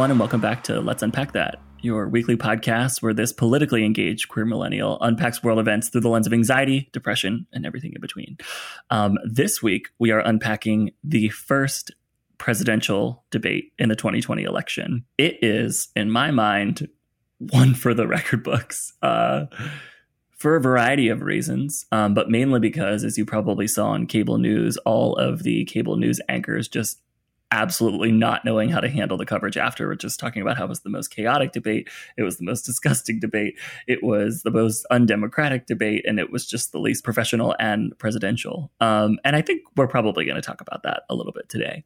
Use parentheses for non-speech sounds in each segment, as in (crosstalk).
everyone, and welcome back to Let's Unpack That, your weekly podcast where this politically engaged queer millennial unpacks world events through the lens of anxiety, depression, and everything in between. Um, this week, we are unpacking the first presidential debate in the 2020 election. It is, in my mind, one for the record books. Uh, for a variety of reasons, um, but mainly because, as you probably saw on cable news, all of the cable news anchors just absolutely not knowing how to handle the coverage after, just talking about how it was the most chaotic debate, it was the most disgusting debate, it was the most undemocratic debate, and it was just the least professional and presidential. Um, and I think we're probably going to talk about that a little bit today.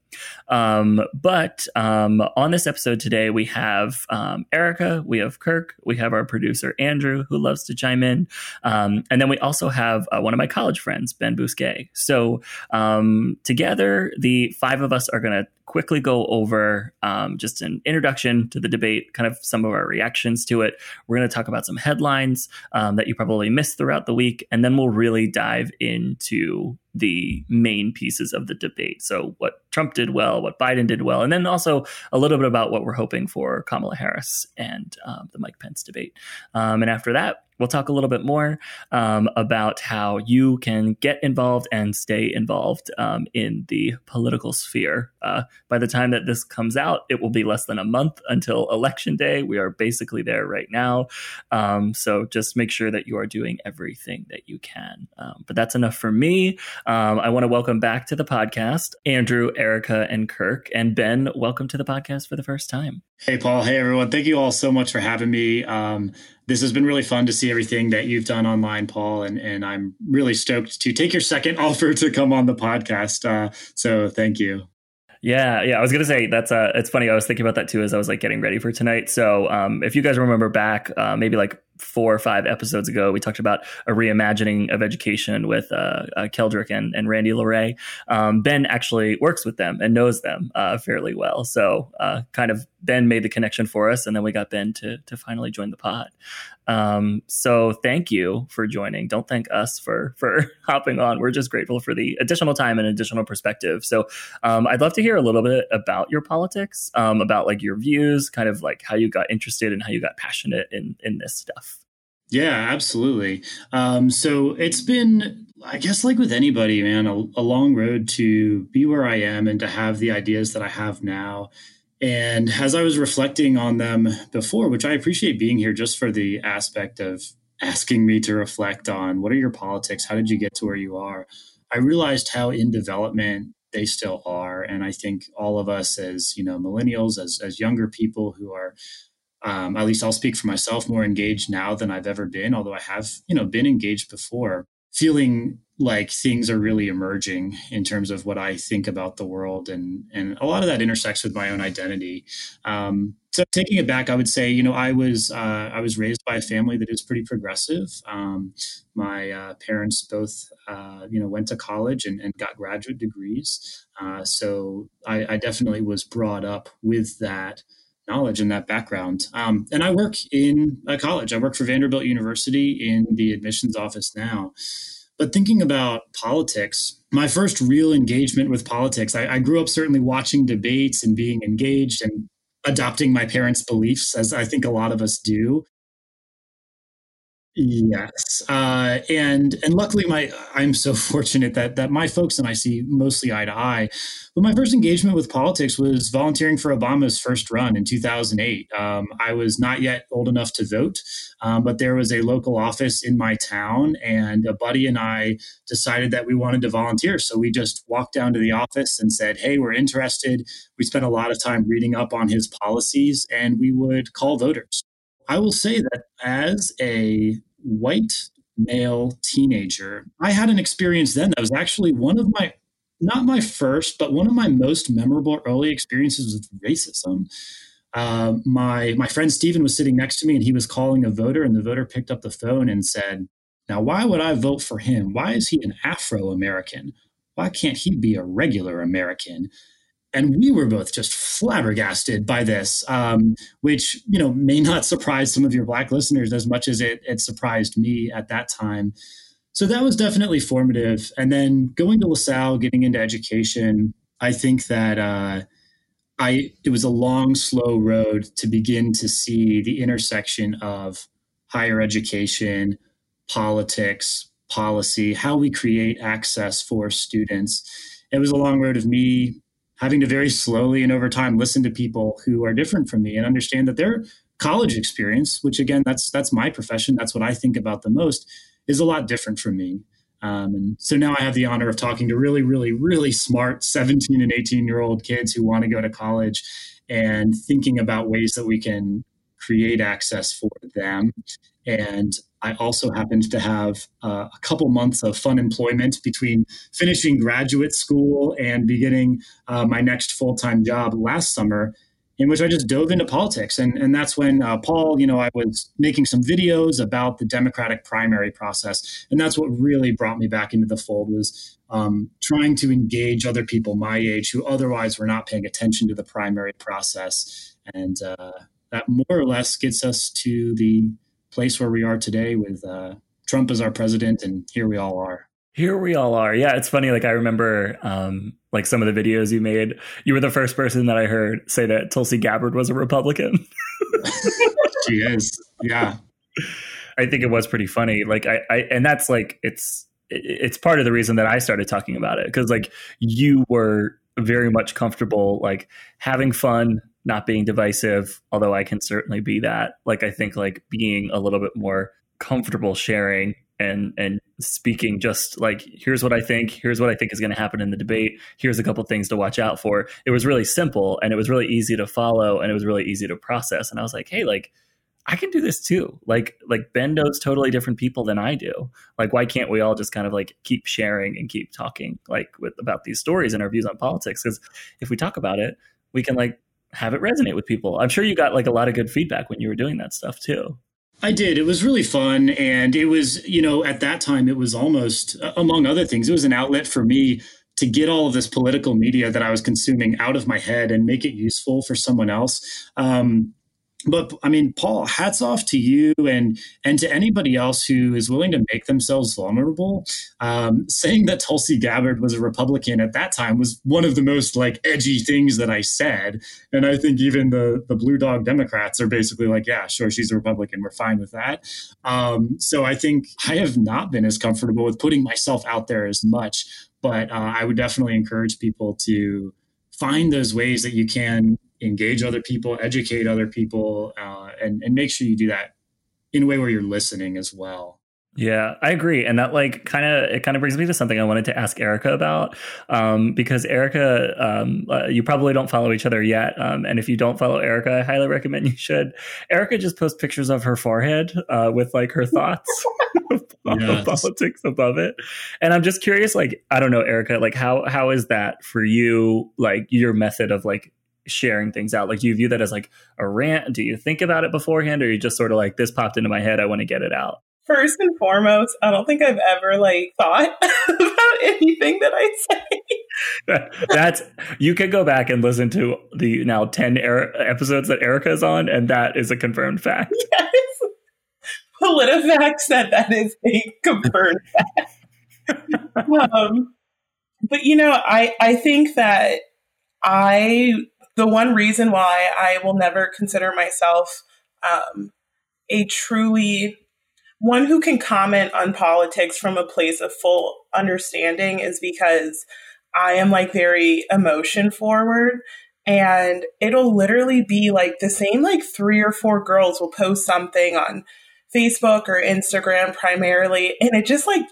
Um, but um, on this episode today, we have um, Erica, we have Kirk, we have our producer Andrew, who loves to chime in, um, and then we also have uh, one of my college friends, Ben Bousquet. So um, together, the five of us are going to that quickly go over um, just an introduction to the debate, kind of some of our reactions to it. We're going to talk about some headlines um, that you probably missed throughout the week, and then we'll really dive into the main pieces of the debate. So, what Trump did well, what Biden did well, and then also a little bit about what we're hoping for Kamala Harris and um, the Mike Pence debate. Um, and after that, we'll talk a little bit more um, about how you can get involved and stay involved um, in the political sphere. Uh, by the time that this comes out, it will be less than a month until election day. We are basically there right now. Um, so just make sure that you are doing everything that you can. Um, but that's enough for me. Um, I want to welcome back to the podcast Andrew, Erica, and Kirk. And Ben, welcome to the podcast for the first time. Hey, Paul. Hey, everyone. Thank you all so much for having me. Um, this has been really fun to see everything that you've done online, Paul, and, and I'm really stoked to take your second (laughs) offer to come on the podcast. Uh, so thank you. Yeah, yeah. I was gonna say that's uh, it's funny. I was thinking about that too as I was like getting ready for tonight. So, um, if you guys remember back, uh, maybe like four or five episodes ago, we talked about a reimagining of education with uh, uh, Keldrick and, and Randy LeRae. Um, ben actually works with them and knows them uh, fairly well. So uh, kind of Ben made the connection for us, and then we got Ben to to finally join the pod. Um, so thank you for joining. Don't thank us for for (laughs) hopping on. We're just grateful for the additional time and additional perspective. So um, I'd love to hear a little bit about your politics, um, about like your views, kind of like how you got interested and how you got passionate in in this stuff. Yeah, absolutely. Um, so it's been, I guess, like with anybody, man, a, a, long road to be where I am and to have the ideas that I have now. And as I was reflecting on them before, which I appreciate being here just for the aspect of asking me to reflect on what are your politics? How did you get to where you are? I realized how in development they still are. And I think all of us as, you know, millennials, as, as younger people who are um, at least I'll speak for myself, more engaged now than I've ever been, although I have, you know, been engaged before, feeling like things are really emerging in terms of what I think about the world. And, and a lot of that intersects with my own identity. Um, so taking it back, I would say, you know, I was, uh, I was raised by a family that is pretty progressive. Um, my uh, parents both, uh, you know, went to college and, and got graduate degrees. Uh, so I, I definitely was brought up with that knowledge and that background. Um, and I work in a college. I work for Vanderbilt University in the admissions office now. But thinking about politics, my first real engagement with politics, I, I grew up certainly watching debates and being engaged and adopting my parents' beliefs, as I think a lot of us do. Yes, uh, and and luckily, my I'm so (laughs) fortunate that that my folks and I see mostly eye to eye. But my first engagement with politics was volunteering for Obama's first run in 2008. Um, I was not yet old enough to vote, um, but there was a local office in my town, and a buddy and I decided that we wanted to volunteer. So we just walked down to the office and said, "Hey, we're interested." We spent a lot of time reading up on his policies, and we would call voters. I will say that as a white male teenager, I had an experience then that was actually one of my, not my first, but one of my most memorable early experiences with racism. Uh, my my friend Steven was sitting next to me and he was calling a voter and the voter picked up the phone and said, "Now why would I vote for him? Why is he an Afro American? Why can't he be a regular American?" And we were both just flabbergasted by this, um, which you know may not surprise some of your black listeners as much as it, it surprised me at that time. So that was definitely formative. And then going to LaSalle, getting into education, I think that uh, I it was a long, slow road to begin to see the intersection of higher education, politics, policy, how we create access for students. It was a long road of me having to very slowly and over time listen to people who are different from me and understand that their college experience, which again, that's that's my profession, that's what I think about the most, is a lot different from me. Um, and so now I have the honor of talking to really, really, really smart 17 and 18 year old kids who want to go to college and thinking about ways that we can create access for them. And I also happened to have uh, a couple months of fun employment between finishing graduate school and beginning uh, my next full time job last summer in which I just dove into politics. And, and that's when uh, Paul, you know, I was making some videos about the Democratic primary process. And that's what really brought me back into the fold was um, trying to engage other people my age who otherwise were not paying attention to the primary process. And uh, that more or less gets us to the place where we are today with uh, Trump as our president. And here we all are. Here we all are. Yeah, it's funny. Like I remember, um, like some of the videos you made. You were the first person that I heard say that Tulsi Gabbard was a Republican. (laughs) she is. Yeah. I think it was pretty funny. Like I, I, and that's like it's it's part of the reason that I started talking about it because like you were very much comfortable like having fun, not being divisive. Although I can certainly be that. Like I think like being a little bit more comfortable sharing and and speaking just like here's what I think, here's what I think is going to happen in the debate, here's a couple things to watch out for. It was really simple and it was really easy to follow and it was really easy to process. And I was like, hey, like I can do this too. Like like Ben knows totally different people than I do. Like why can't we all just kind of like keep sharing and keep talking like with about these stories and our views on politics? Because if we talk about it, we can like have it resonate with people. I'm sure you got like a lot of good feedback when you were doing that stuff too. I did. It was really fun. And it was, you know, at that time, it was almost, among other things, it was an outlet for me to get all of this political media that I was consuming out of my head and make it useful for someone else. Um, but I mean, Paul, hats off to you and and to anybody else who is willing to make themselves vulnerable. Um, (laughs) saying that Tulsi Gabbard was a Republican at that time was one of the most like edgy things that I said, and I think even the the Blue Dog Democrats are basically like, yeah, sure, she's a Republican, we're fine with that. Um, so I think I have not been as comfortable with putting myself out there as much, but uh, I would definitely encourage people to find those ways that you can engage other people, educate other people, uh, and and make sure you do that in a way where you're listening as well. Yeah, I agree, and that like kind of it kind of brings me to something I wanted to ask Erica about, um, because Erica, um, uh, you probably don't follow each other yet, um, and if you don't follow Erica, I highly recommend you should. Erica just posts pictures of her forehead uh, with like her thoughts (laughs) yes. politics above it, and I'm just curious, like I don't know, Erica, like how how is that for you? Like your method of like sharing things out? Like, do you view that as like a rant? Do you think about it beforehand, or you just sort of like this popped into my head, I want to get it out? First and foremost, I don't think I've ever like thought (laughs) about anything that I say. (laughs) That's you can go back and listen to the now ten er- episodes that Erica is on, and that is a confirmed fact. (laughs) Yes, PolitiFact said that is a confirmed fact. um, but you know, I I think that I the one reason why I will never consider myself um, a truly one who can comment on politics from a place of full understanding is because I am like very emotion forward. And it'll literally be like the same like three or four girls will post something on Facebook or Instagram primarily and it just like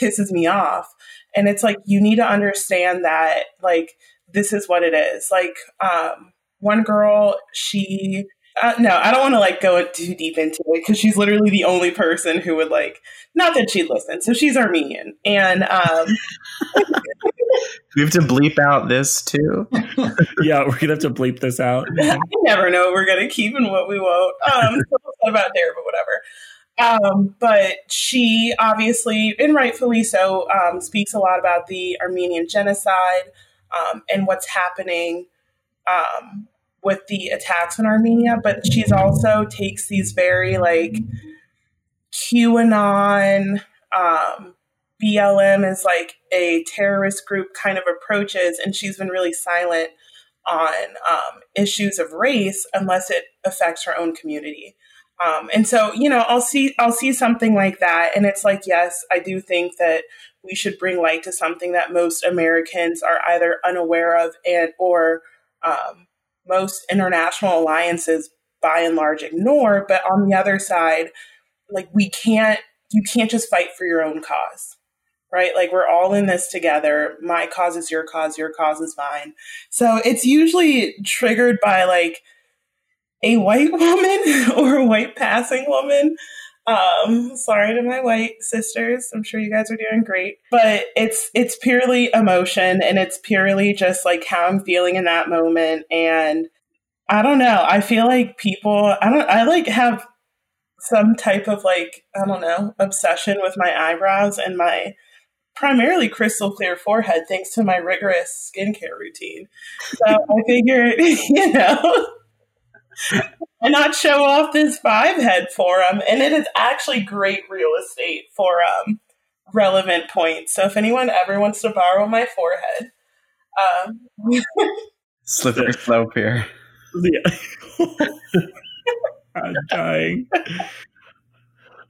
pisses me off. And it's like you need to understand that like this is what it is. Like, um, one girl, she, uh, no, I don't want to like go too deep into it because she's literally the only person who would like, not that she'd listen. So she's Armenian. And, um, (laughs) we have to bleep out this too. (laughs) yeah, we're gonna have to bleep this out. (laughs) I never know what we're gonna keep and what we won't. Um, so about there, but whatever. Um, but she obviously, and rightfully so, um, speaks a lot about the Armenian genocide um, and what's happening um, with the attacks in Armenia. But she's also takes these very like QAnon, um, BLM is like a terrorist group kind of approaches, and she's been really silent on um, issues of race unless it affects her own community. Um, and so, you know, I'll see I'll see something like that, and it's like, yes, I do think that we should bring light to something that most Americans are either unaware of and or um, most international alliances by and large ignore. But on the other side, like we can't you can't just fight for your own cause right? Like we're all in this together. My cause is your cause, your cause is mine. So it's usually triggered by like a white (laughs) woman or a white passing woman. Um, sorry to my white sisters. I'm sure you guys are doing great. But it's it's purely emotion and it's purely just like how I'm feeling in that moment. And I don't know. I feel like people I don't I like have some type of like, I don't know, obsession with my eyebrows and my primarily crystal clear forehead thanks to my rigorous skincare routine. So I figured, (laughs) you know, (laughs) and not show off this five head for them. And it is actually great real estate for um, relevant points. So if anyone ever wants to borrow my forehead, um, (laughs) slippery slope here. Yeah. (laughs) I'm dying.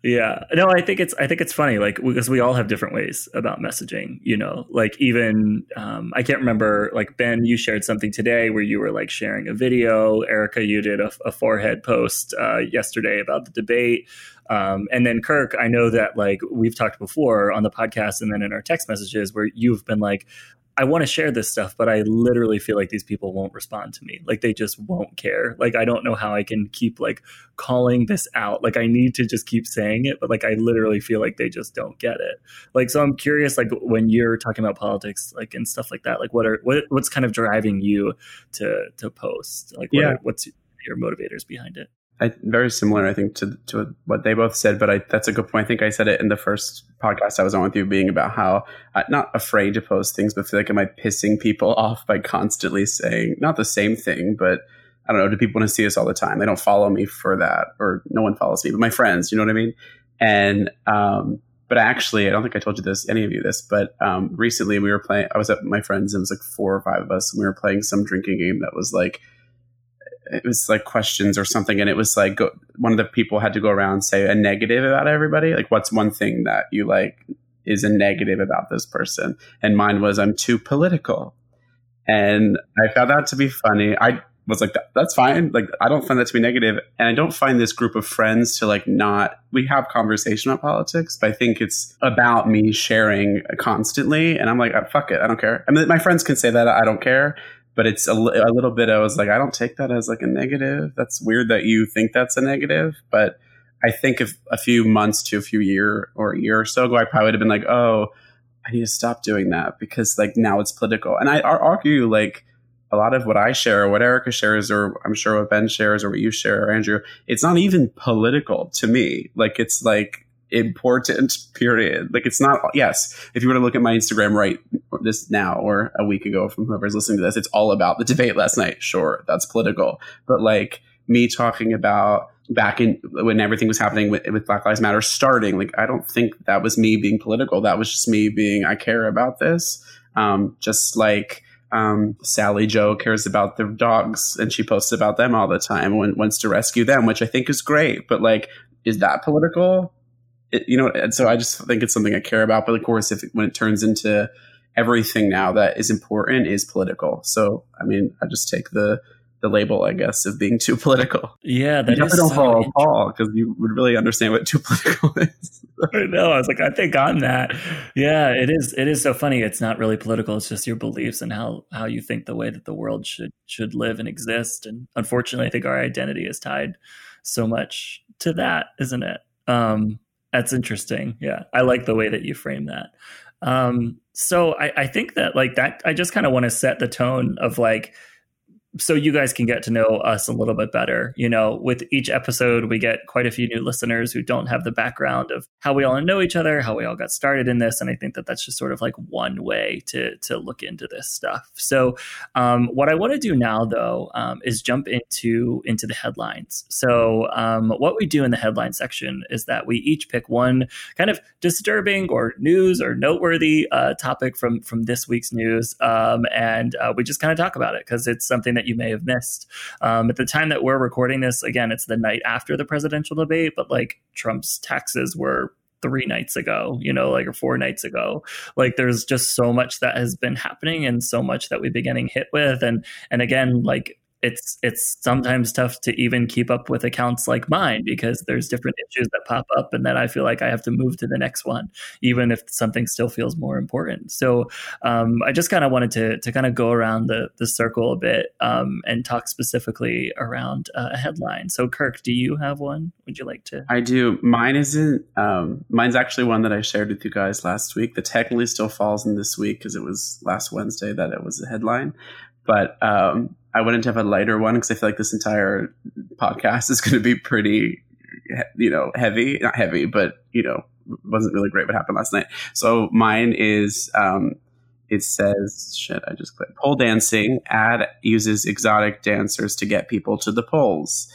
Yeah. No, I think it's I think it's funny like because we all have different ways about messaging, you know. Like even um, I can't remember like Ben you shared something today where you were like sharing a video, Erica you did a, a forehead post uh, yesterday about the debate. Um, and then Kirk, I know that like we've talked before on the podcast and then in our text messages where you've been like, I want to share this stuff, but I literally feel like these people won't respond to me. Like they just won't care. Like I don't know how I can keep like calling this out. Like I need to just keep saying it, but like I literally feel like they just don't get it. Like so I'm curious like when you're talking about politics like and stuff like that, like what are what what's kind of driving you to to post? Like what yeah. are, what's your motivators behind it? I, very similar, I think, to, to what they both said. But I, that's a good point. I think I said it in the first podcast I was on with you, being about how I'm not afraid to post things, but feel like am I pissing people (laughs) off by constantly saying not the same thing, but I don't know. Do people want to see us all the time? They don't follow me for that, or no one follows me, but my friends. You know what I mean? And um, but actually, I don't think I told you this, any of you this, but um, recently we were playing. I was at my friends. And it was like four or five of us, and we were playing some drinking game that was like it was like questions or something, and it was like go, one of the people had to go around say a negative about everybody. Like, what's one thing that you like is a negative about this person? And mine was I'm too political, and I found that to be funny. I was like, that's fine. Like, I don't find that to be negative, and I don't find this group of friends to like not. We have conversation about politics, but I think it's about me sharing constantly, and I'm like, oh, fuck it, I don't care. I mean, my friends can say that I don't care, but it's a, a, little bit i was like i don't take that as like a negative. That's weird that you think that's a negative but i think if a few months to a few year or a year or so ago i probably would have been like oh i need to stop doing that because like now it's political. And i argue like a lot of what i share or what erica shares or i'm sure what ben shares or what you share or andrew it's not even political to me. Like it's like important period. Like it's not yes if you were to look at my instagram right this now or a week ago from whoever's listening to this it's all about the debate last night. Sure that's political. But like me talking about back in when everything was happening with, with black lives matter starting like i don't think that was me being political. That was just me being i care about this. Um, just like um, Sally Joe cares about the dogs and she posts about them all the time and wants to rescue them, which I think is great. But like, is that political? It, you know, and so I just think it's something I care about. But of course, if it, when it turns into everything now that is important is political. So I mean, I just take the the label, I guess, of being (laughs) too political. Yeah, that you is don't so follow Paul because you would really understand what too (laughs) political is. I know. I was like, I think I'm that. Yeah, it is. It is so funny. It's not really political. It's just your beliefs and how how you think the way that the world should should live and exist. And unfortunately, I think our identity is tied so much to that, isn't it? Um, that's interesting. Yeah. I like the way that you frame that. Um, so I, I think that like that, I just kind of want to set the tone of like, so you guys can get to know us a little bit better. You know, with each episode, we get quite a few new listeners who don't have the background of how we all know each other, how we all got started in this, and I think that that's just sort of like one way to to look into this stuff. So, um, what I want to do now, though, um, is jump into into the headlines. So, um, what we do in the headline section is that we each pick one kind of disturbing or news or noteworthy uh, topic from from this week's news, um, and uh, we just kind of talk about it because it's something that that you may have missed. Um, at the time that we're recording this, again, it's the night after the presidential debate, but like Trump's taxes were three nights ago, you know, like or four nights ago. Like there's just so much that has been happening and so much that we've been getting hit with. And and again, like it's it's sometimes tough to even keep up with accounts like mine because there's different issues that pop up and then I feel like I have to move to the next one even if something still feels more important. So um, I just kind of wanted to to kind of go around the the circle a bit um, and talk specifically around uh, a headline. So Kirk, do you have one? Would you like to? I do. Mine isn't. Um, mine's actually one that I shared with you guys last week. That technically still falls in this week because it was last Wednesday that it was a headline. But um, I wanted to have a lighter one because I feel like this entire podcast is going to be pretty, you know, heavy. Not heavy, but you know, wasn't really great what happened last night. So mine is. Um, it says, shit, I just clicked. Pole dancing ad uses exotic dancers to get people to the polls.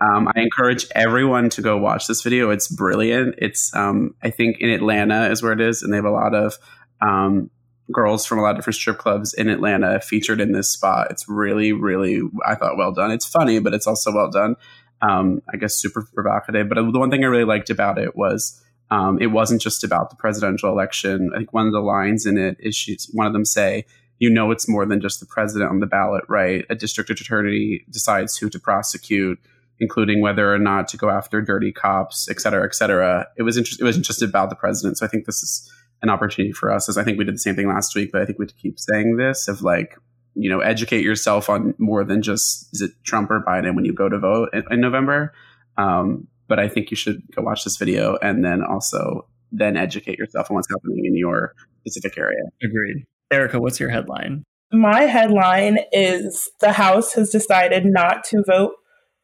Um, I encourage everyone to go watch this video. It's brilliant. It's, um, I think in Atlanta is where it is, and they have a lot of um, girls from a lot of different strip clubs in Atlanta featured in this spot. It's really, really, I thought, well done. It's funny, but it's also well done. Um, I guess super provocative. But the one thing I really liked about it was um, it wasn't just about the presidential election. I think one of the lines in it is one of them say, you know, it's more than just the president on the ballot, right? A district attorney decides who to prosecute, including whether or not to go after dirty cops, et cetera, et cetera. It was interesting. It wasn't just about the president. So I think this is an opportunity for us as I think we did the same thing last week, but I think we keep saying this of like, you know, educate yourself on more than just is it Trump or Biden when you go to vote in, in November. Um, but I think you should go watch this video and then also then educate yourself on what's happening in your specific area. Agreed. Erica, what's your headline? My headline is the House has decided not to vote,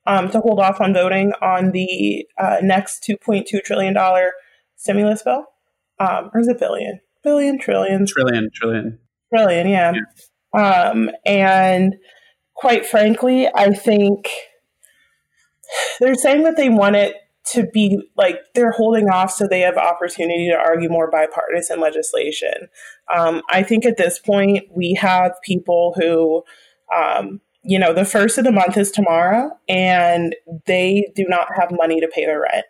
um, to hold off on voting on the uh, next $2.2 trillion stimulus bill um, or is it billion? Billion, trillion, trillion, trillion, trillion. Yeah. yeah. Um, and quite frankly, I think they're saying that they want it to be like they're holding off so they have opportunity to argue more bipartisan legislation. Um, I think at this point we have people who, um, you know, the first of the month is tomorrow, and they do not have money to pay their rent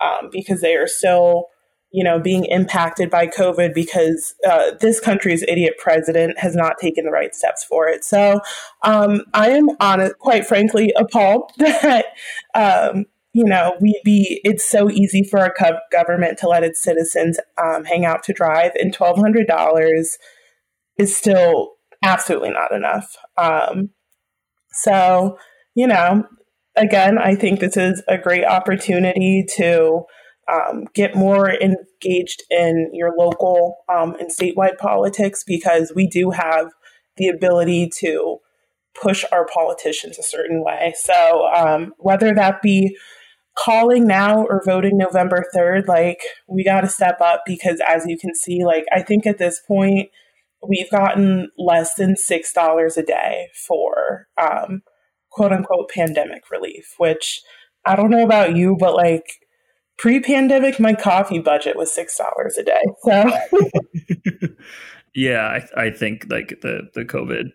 um, because they are still you know, being impacted by COVID because uh, this country's idiot president has not taken the right steps for it. So um, I am on it, quite frankly, appalled (laughs) that, um, you know, we be, it's so easy for our government to let its citizens um, hang out to drive, and $1,200 is still absolutely not enough. Um, so, you know, again, I think this is a great opportunity to um, get more engaged in your local um, and statewide politics because we do have the ability to push our politicians a certain way. So um, whether that be calling now or voting November 3rd, like we got to step up because as you can see, like I think at this point, we've gotten less than $6 a day for um, quote unquote pandemic relief, which I don't know about you, but like pre-pandemic my coffee budget was six dollars a day. So (laughs) yeah I, I think like the the covid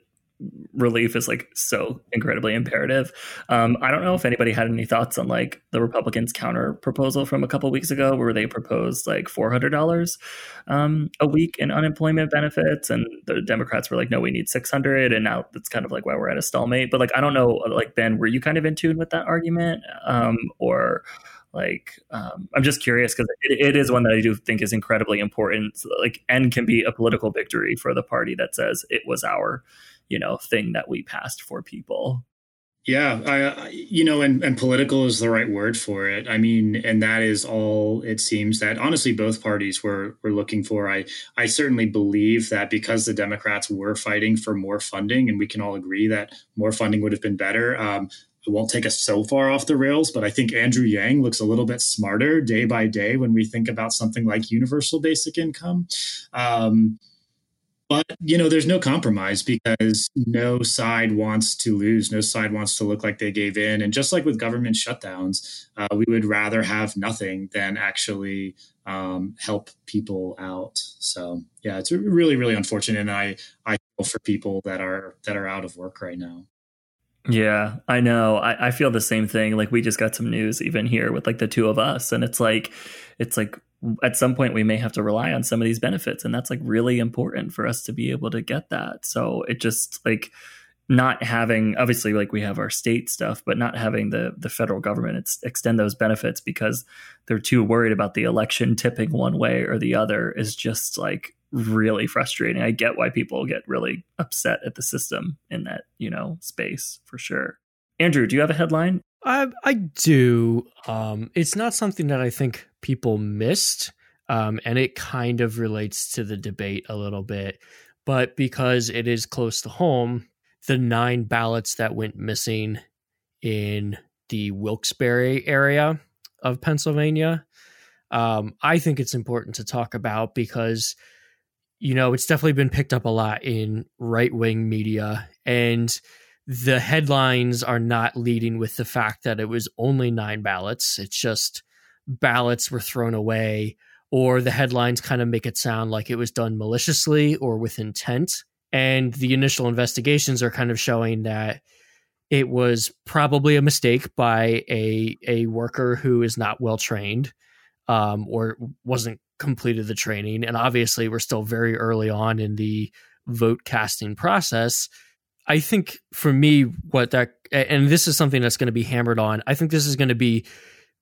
relief is like so incredibly imperative. Um, i don't know if anybody had any thoughts on like the republicans counter proposal from a couple weeks ago where they proposed like $400 um, a week in unemployment benefits and the democrats were like no we need 600 and now that's kind of like why we're at a stalemate. But like i don't know like ben were you kind of in tune with that argument um, or like um, i'm just curious because it, it is one that i do think is incredibly important like and can be a political victory for the party that says it was our you know thing that we passed for people Yeah, I, you know, and, and political is the right word for it. I mean, and that is all it seems that honestly both parties were were looking for. I I certainly believe that because the Democrats were fighting for more funding, and we can all agree that more funding would have been better. Um, it won't take us so far off the rails, but I think Andrew Yang looks a little bit smarter day by day when we think about something like universal basic income. Um, but you know, there's no compromise because no side wants to lose. No side wants to look like they gave in. And just like with government shutdowns, uh, we would rather have nothing than actually um, help people out. So yeah, it's really, really unfortunate. And I, I feel for people that are that are out of work right now. Yeah, I know. I, I feel the same thing. Like we just got some news even here with like the two of us, and it's like, it's like at some point we may have to rely on some of these benefits and that's like really important for us to be able to get that so it just like not having obviously like we have our state stuff but not having the the federal government extend those benefits because they're too worried about the election tipping one way or the other is just like really frustrating i get why people get really upset at the system in that you know space for sure andrew do you have a headline I, I do. Um, it's not something that I think people missed, um, and it kind of relates to the debate a little bit. But because it is close to home, the nine ballots that went missing in the Wilkes-Barre area of Pennsylvania, um, I think it's important to talk about because you know it's definitely been picked up a lot in right-wing media and the headlines are not leading with the fact that it was only nine ballots. It's just ballots were thrown away, or the headlines kind of make it sound like it was done maliciously or with intent. And the initial investigations are kind of showing that it was probably a mistake by a a worker who is not well trained um, or wasn't completed the training. And obviously, we're still very early on in the vote casting process. I think for me, what that, and this is something that's going to be hammered on, I think this is going to be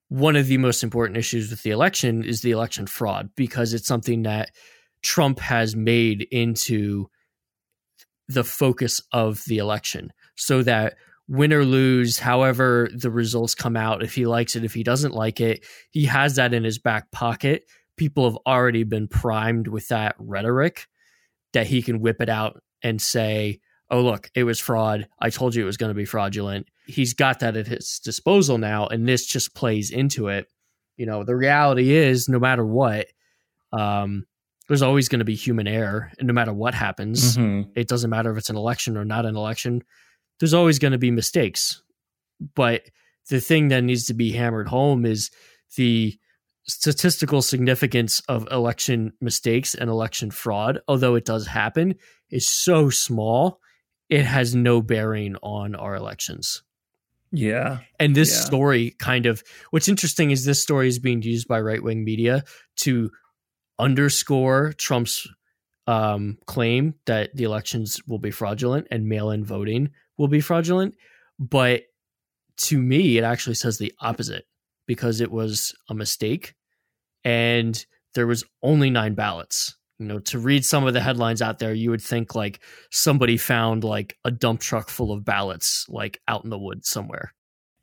one of the most important issues with the election is the election fraud because it's something that Trump has made into the focus of the election so that win or lose, however the results come out, if he likes it, if he doesn't like it, he has that in his back pocket. People have already been primed with that rhetoric that he can whip it out and say, oh, look, it was fraud. I told you it was going to be fraudulent. He's got that at his disposal now, and this just plays into it. You know, the reality is, no matter what, um, there's always going to be human error. And no matter what happens, mm-hmm. it doesn't matter if it's an election or not an election, there's always going to be mistakes. But the thing that needs to be hammered home is the statistical significance of election mistakes and election fraud, although it does happen, is so small it has no bearing on our elections. Yeah. And this yeah. story kind of what's interesting is this story is being used by right wing media to underscore Trump's um, claim that the elections will be fraudulent and mail in voting will be fraudulent. But to me, it actually says the opposite because it was a mistake. And there was only nine ballots. You know to read some of the headlines out there you would think like somebody found like a dump truck full of ballots like out in the woods somewhere.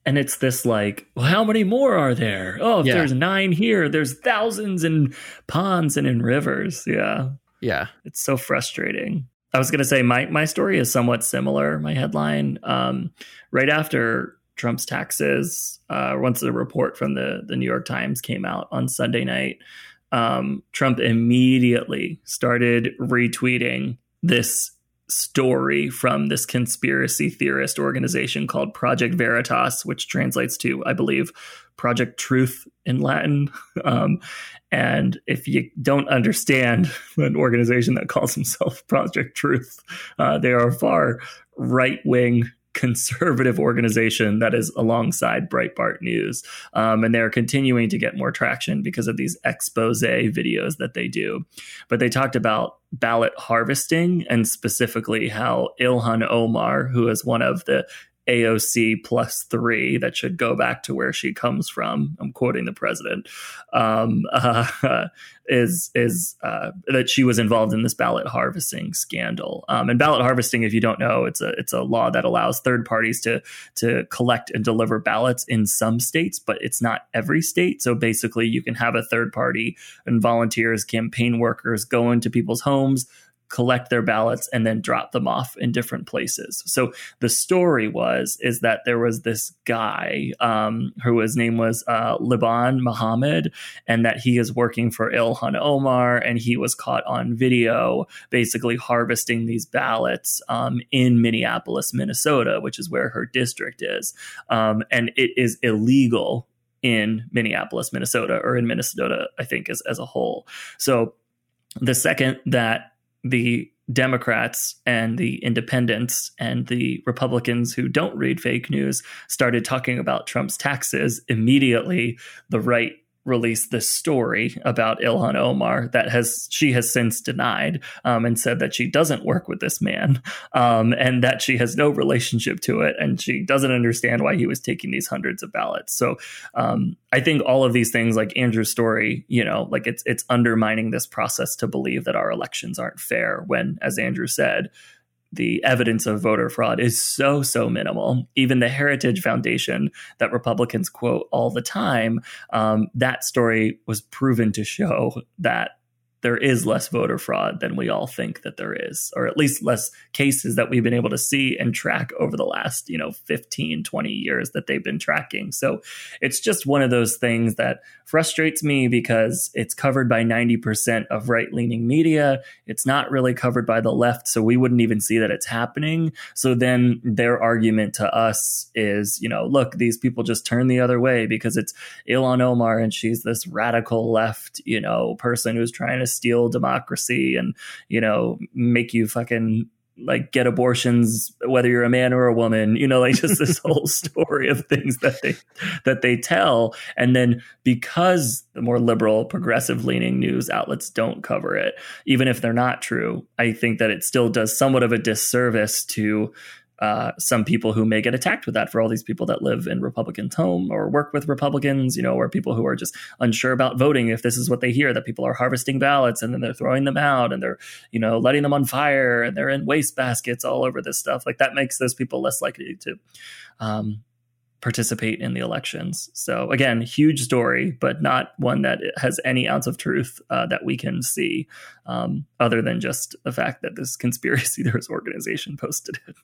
And it's this like well how many more are there? Oh if yeah. there's nine here there's thousands in ponds and in rivers. Yeah. Yeah. It's so frustrating. I was going to say my my story is somewhat similar my headline. Um, right after trump's taxes uh, once the report from the the new york times came out on sunday night um, Trump immediately started retweeting this story from this conspiracy theorist organization called Project Veritas, which translates to, I believe, Project Truth in Latin. (laughs) Um, and if you don't understand (laughs) an organization that calls himself (laughs) Project Truth, uh, they are far right wing conservative organization that is alongside Breitbart News. Um, and they're continuing to get more traction because of these expose videos that they do. But they talked about ballot harvesting and specifically how Ilhan Omar, who is one of the AOC plus three that should go back to where she comes from. I'm quoting the president. Um, (laughs) uh, is is uh, that she was involved in this ballot harvesting scandal. Um, and ballot harvesting, if you don't know, it's a it's a law that allows third parties to to collect and deliver ballots in some states, but it's not every state. So basically, you can have a third party and volunteers, campaign workers go into people's homes collect their ballots and then drop them off in different places. So the story was is that there was this guy um, who his name was uh, Liban Muhammad, and that he is working for Ilhan Omar, and he was caught on video basically harvesting these ballots um, in Minneapolis, Minnesota, which is where her district is, um, and it is illegal in Minneapolis, Minnesota, or in Minnesota, I think, as as a whole. So the second that the Democrats and the independents and the Republicans who don't read fake news started talking about Trump's taxes, immediately the right released this story about Ilhan Omar that has she has since denied um, and said that she doesn't work with this man um, and that she has no relationship to it and she doesn't understand why he was taking these hundreds of ballots. So um, I think all of these things, like Andrew's story, you know, like it's it's undermining this process to believe that our elections aren't fair. When, as Andrew said, the evidence of voter fraud is so, so minimal. Even the Heritage Foundation that Republicans quote all the time, um, that story was proven to show that there is less voter fraud than we all think that there is, or at least less cases that we've been able to see and track over the last, you know, 15, 20 years that they've been tracking. So it's just one of those things that frustrates me because it's covered by 90% of right leaning media. It's not really covered by the left. So we wouldn't even see that it's happening. So then their argument to us is, you know, look, these people just turn the other way because it's Ilhan Omar and she's this radical left, you know, person who's trying to steal democracy and you know make you fucking like get abortions whether you're a man or a woman you know like just this (laughs) whole story of things that they that they tell. And then because the more liberal progressive leaning news outlets don't cover it even if they're not true i think that it still does somewhat of a disservice to uh, some people who may get attacked with that for all these people that live in Republicans' home or work with Republicans, you know, or people who are just unsure about voting. If this is what they hear, that people are harvesting ballots and then they're throwing them out and they're, you know, letting them on fire and they're in waste baskets all over this stuff, like that makes those people less likely to um, participate in the elections. So again, huge story, but not one that has any ounce of truth uh, that we can see, um, other than just the fact that this conspiracy (laughs) theorist organization posted it.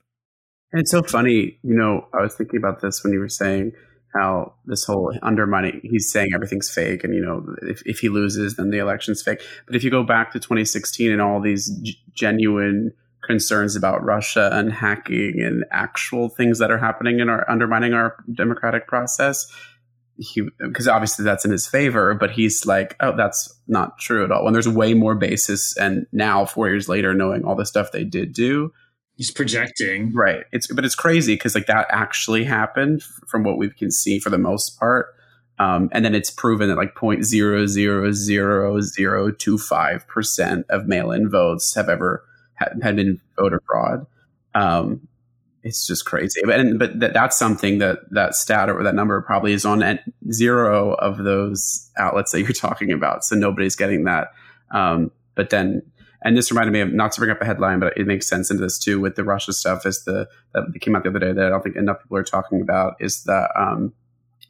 And it's so funny, you know, I was thinking about this when you were saying how this whole undermining, he's saying everything's fake and, you know, if, if he loses, then the election's fake. But if you go back to 2016 and all these g- genuine concerns about Russia and hacking and actual things that are happening and are undermining our democratic process, he because obviously that's in his favor, but he's like, oh, that's not true at all. When there's way more basis, and now four years later, knowing all the stuff they did do, He's projecting. Right. It's but it's crazy because like that actually happened from what we can see for the most part. Um, and then it's proven that like point zero zero zero zero two five percent of mail-in votes have ever had, had been voter fraud. Um, it's just crazy. But and, but that, that's something that that stat or that number probably is on at zero of those outlets that you're talking about. So nobody's getting that. Um, but then and this reminded me of not to bring up a headline, but it makes sense into this too with the Russia stuff. Is the that came out the other day that I don't think enough people are talking about is the um,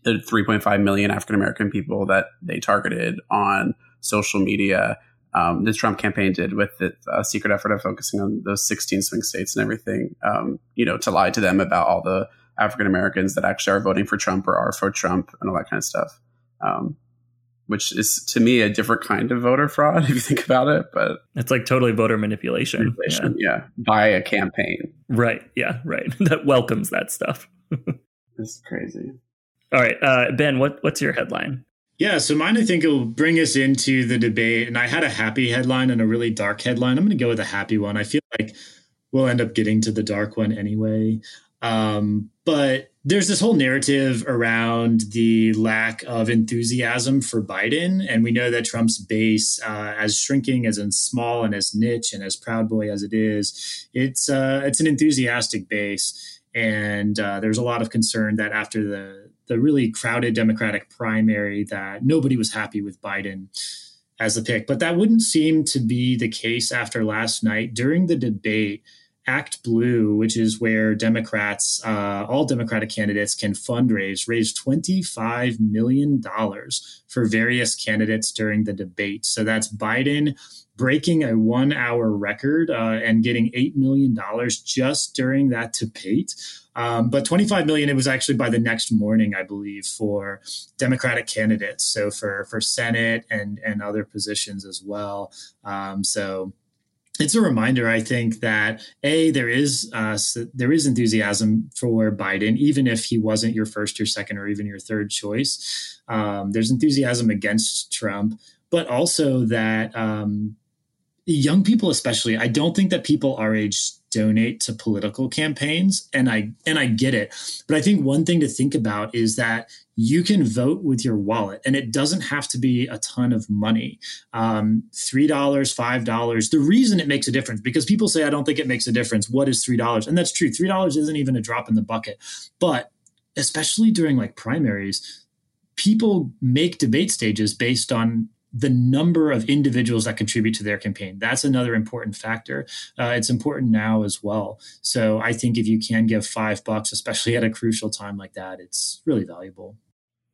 the 3.5 million African American people that they targeted on social media. Um, the Trump campaign did with the uh, secret effort of focusing on those 16 swing states and everything, um, you know, to lie to them about all the African Americans that actually are voting for Trump or are for Trump and all that kind of stuff. Um, which is to me a different kind of voter fraud (laughs) if you think about it. But it's like totally voter manipulation. manipulation yeah. yeah. by a campaign. Right. Yeah. Right. (laughs) that welcomes that stuff. (laughs) it's crazy. All right, uh, Ben. What what's your headline? Yeah, so mine I think will bring us into the debate. And I had a happy headline and a really dark headline. I'm going to go with a happy one. I feel like we'll end up getting to the dark one anyway. Um, but there's this whole narrative around the lack of enthusiasm for Biden. And we know that Trump's base, uh, as shrinking, as in small and as niche and as Proud Boy as it is, it's, uh, it's an enthusiastic base. and uh, there's a lot of concern that after the the really crowded Democratic primary, that nobody was happy with Biden as the pick. But that wouldn't seem to be the case after last night during the debate. Act Blue, which is where Democrats, uh, all Democratic candidates can fundraise, raised $25 million for various candidates during the debate. So that's Biden breaking a one hour record uh, and getting $8 million just during that debate. Um, but 25 million, it was actually by the next morning, I believe, for Democratic candidates. So for, for Senate and, and other positions as well. Um, so it's a reminder, I think, that a there is uh, there is enthusiasm for Biden, even if he wasn't your first or second or even your third choice. Um, there's enthusiasm against Trump, but also that um, young people, especially, I don't think that people our age donate to political campaigns, and I and I get it, but I think one thing to think about is that you can vote with your wallet and it doesn't have to be a ton of money um, $3 $5 the reason it makes a difference because people say i don't think it makes a difference what is $3 and that's true $3 isn't even a drop in the bucket but especially during like primaries people make debate stages based on the number of individuals that contribute to their campaign. That's another important factor. Uh, it's important now as well. So I think if you can give five bucks, especially at a crucial time like that, it's really valuable.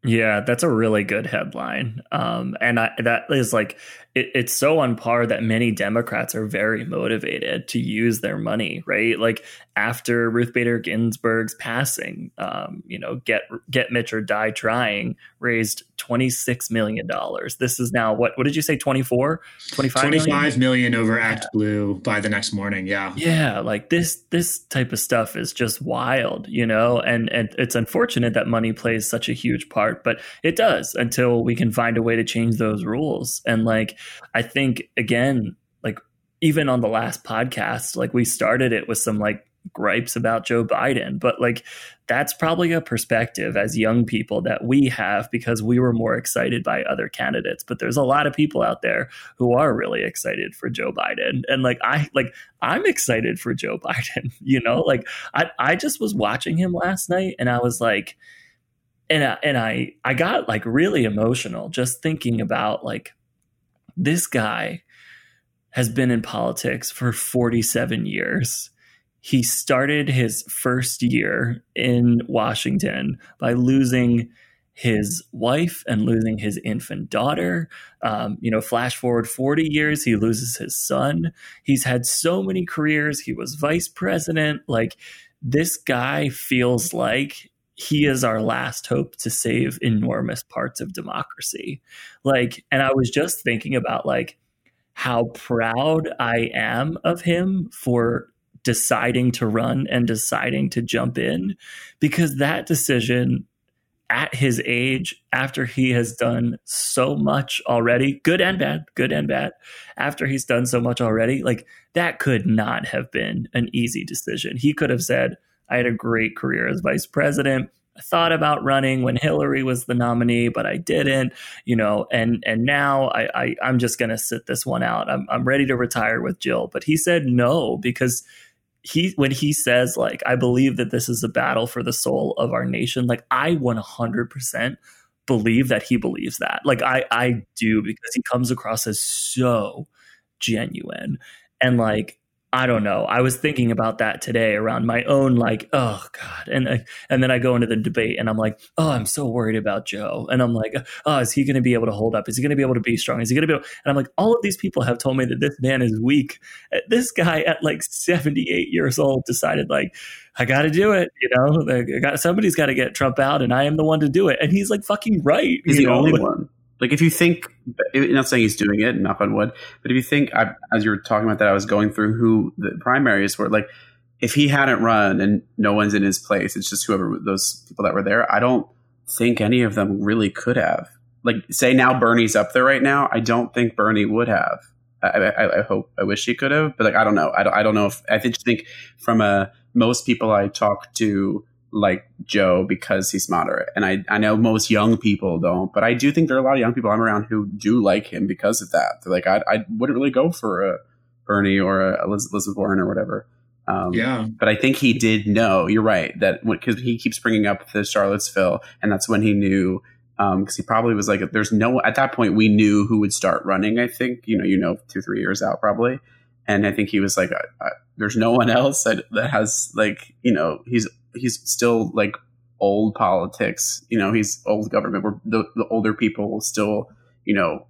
Yeah, that's a really good headline. Um, and I, that is like, it, it's so on par that many Democrats are very motivated to use their money, right? Like after Ruth Bader Ginsburg's passing, um, you know, get get Mitch or die trying raised twenty six million dollars. This is now what? What did you say? 24? 25 25 million? million over ActBlue by the next morning. Yeah, yeah. Like this this type of stuff is just wild, you know. And and it's unfortunate that money plays such a huge part, but it does until we can find a way to change those rules. And like I think again, like even on the last podcast, like we started it with some like gripes about Joe Biden, but like that's probably a perspective as young people that we have because we were more excited by other candidates. But there's a lot of people out there who are really excited for Joe Biden. And like I like I'm excited for Joe (laughs) Biden, you know? Like I I just was watching him last night and I was like and I, and I I got like really emotional just thinking about like this guy has been in politics for 47 years. He started his first year in Washington by losing his wife and losing his infant daughter. Um, you know, flash forward 40 years, he loses his son. He's had so many careers. He was vice president. Like, this guy feels like he is our last hope to save enormous parts of democracy. Like, and I was just thinking about like how proud I am of him for deciding to run and deciding to jump in because that decision at his age after he has done so much already good and bad good and bad after he's done so much already like that could not have been an easy decision he could have said I had a great career as vice president. I thought about running when Hillary was the nominee, but I didn't, you know, and and now I, I I'm just gonna sit this one out. I'm I'm ready to retire with Jill. But he said no because he when he says like I believe that this is a battle for the soul of our nation, like I 100 percent believe that he believes that. Like I I do because he comes across as so genuine and like I don't know. I was thinking about that today around my own like, oh god, and uh, and then I go into the debate and I'm like, oh, I'm so worried about Joe, and I'm like, oh, is he going to be able to hold up? Is he going to be able to be strong? Is he going to be? Able-? And I'm like, all of these people have told me that this man is weak. This guy at like 78 years old decided like, I got to do it. You know, got, somebody's got to get Trump out, and I am the one to do it. And he's like fucking right. He's the know? only one. Like if you think, not saying he's doing it, knock on wood, but if you think, I, as you were talking about that, I was going through who the primaries were. Like if he hadn't run and no one's in his place, it's just whoever those people that were there. I don't think any of them really could have. Like say now Bernie's up there right now. I don't think Bernie would have. I, I, I hope, I wish he could have, but like I don't know. I don't, I don't know if I just think from a most people I talk to like Joe because he's moderate. And I, I know most young people don't, but I do think there are a lot of young people I'm around who do like him because of that. They're like, I, I wouldn't really go for a Bernie or a Elizabeth Warren or whatever. Um, yeah. But I think he did know. You're right that because he keeps bringing up the Charlottesville, and that's when he knew. Because um, he probably was like, "There's no." At that point, we knew who would start running. I think you know, you know, two three years out probably, and I think he was like, I, I, "There's no one else that, that has like you know he's he's still like old politics. You know, he's old government. Where the, the older people will still you know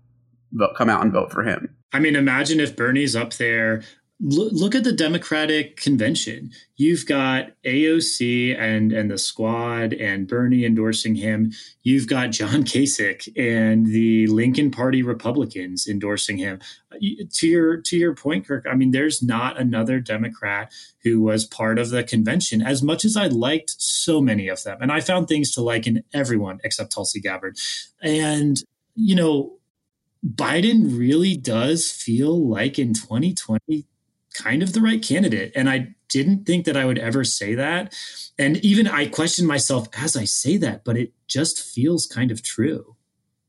vote, come out and vote for him. I mean, imagine if Bernie's up there look at the Democratic convention. You've got AOC and and the squad and Bernie endorsing him. You've got John (laughs) Kasich and the Lincoln Party Republicans endorsing him. Uh, to your to your point, Kirk. I mean, there's not another Democrat who was part of the convention. As much as I liked so many of them, and I found things to like in everyone except Tulsi Gabbard, and you know. Biden really does feel like in 2020 kind of the right candidate. And I didn't think that I would ever say that. And even I question myself as I say that, but it just feels kind of true.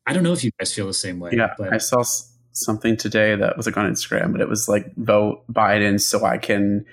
I don't know if you guys feel the same way. Yeah, but. I saw something today that was like on Instagram, but it was like vote Biden so I can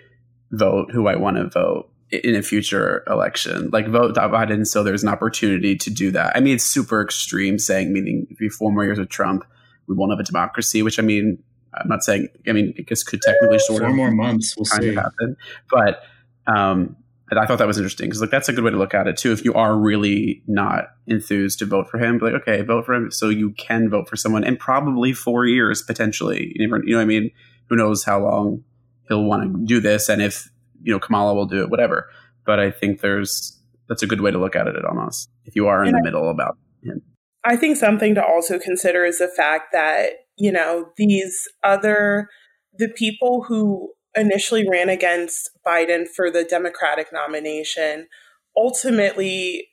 vote who I want to vote in a future election. Like vote Biden so there's an opportunity to do that. I mean, it's super extreme saying, meaning if you four more years of Trump, we won't have a democracy, which I mean, I'm not saying. I mean, I guess could technically sort Four of more months. We'll kind see. of happen, but um, I thought that was interesting because like that's a good way to look at it too. If you are really not enthused to vote for him, be like, okay, vote for him, so you can vote for someone, and probably four years potentially. You never, you know, what I mean, who knows how long he'll want to do this, and if you know Kamala will do it, whatever. But I think there's that's a good way to look at it almost if you are in And the I- middle about him. I think something to also consider is the fact that, you know, these other, the people who initially ran against Biden for the Democratic nomination ultimately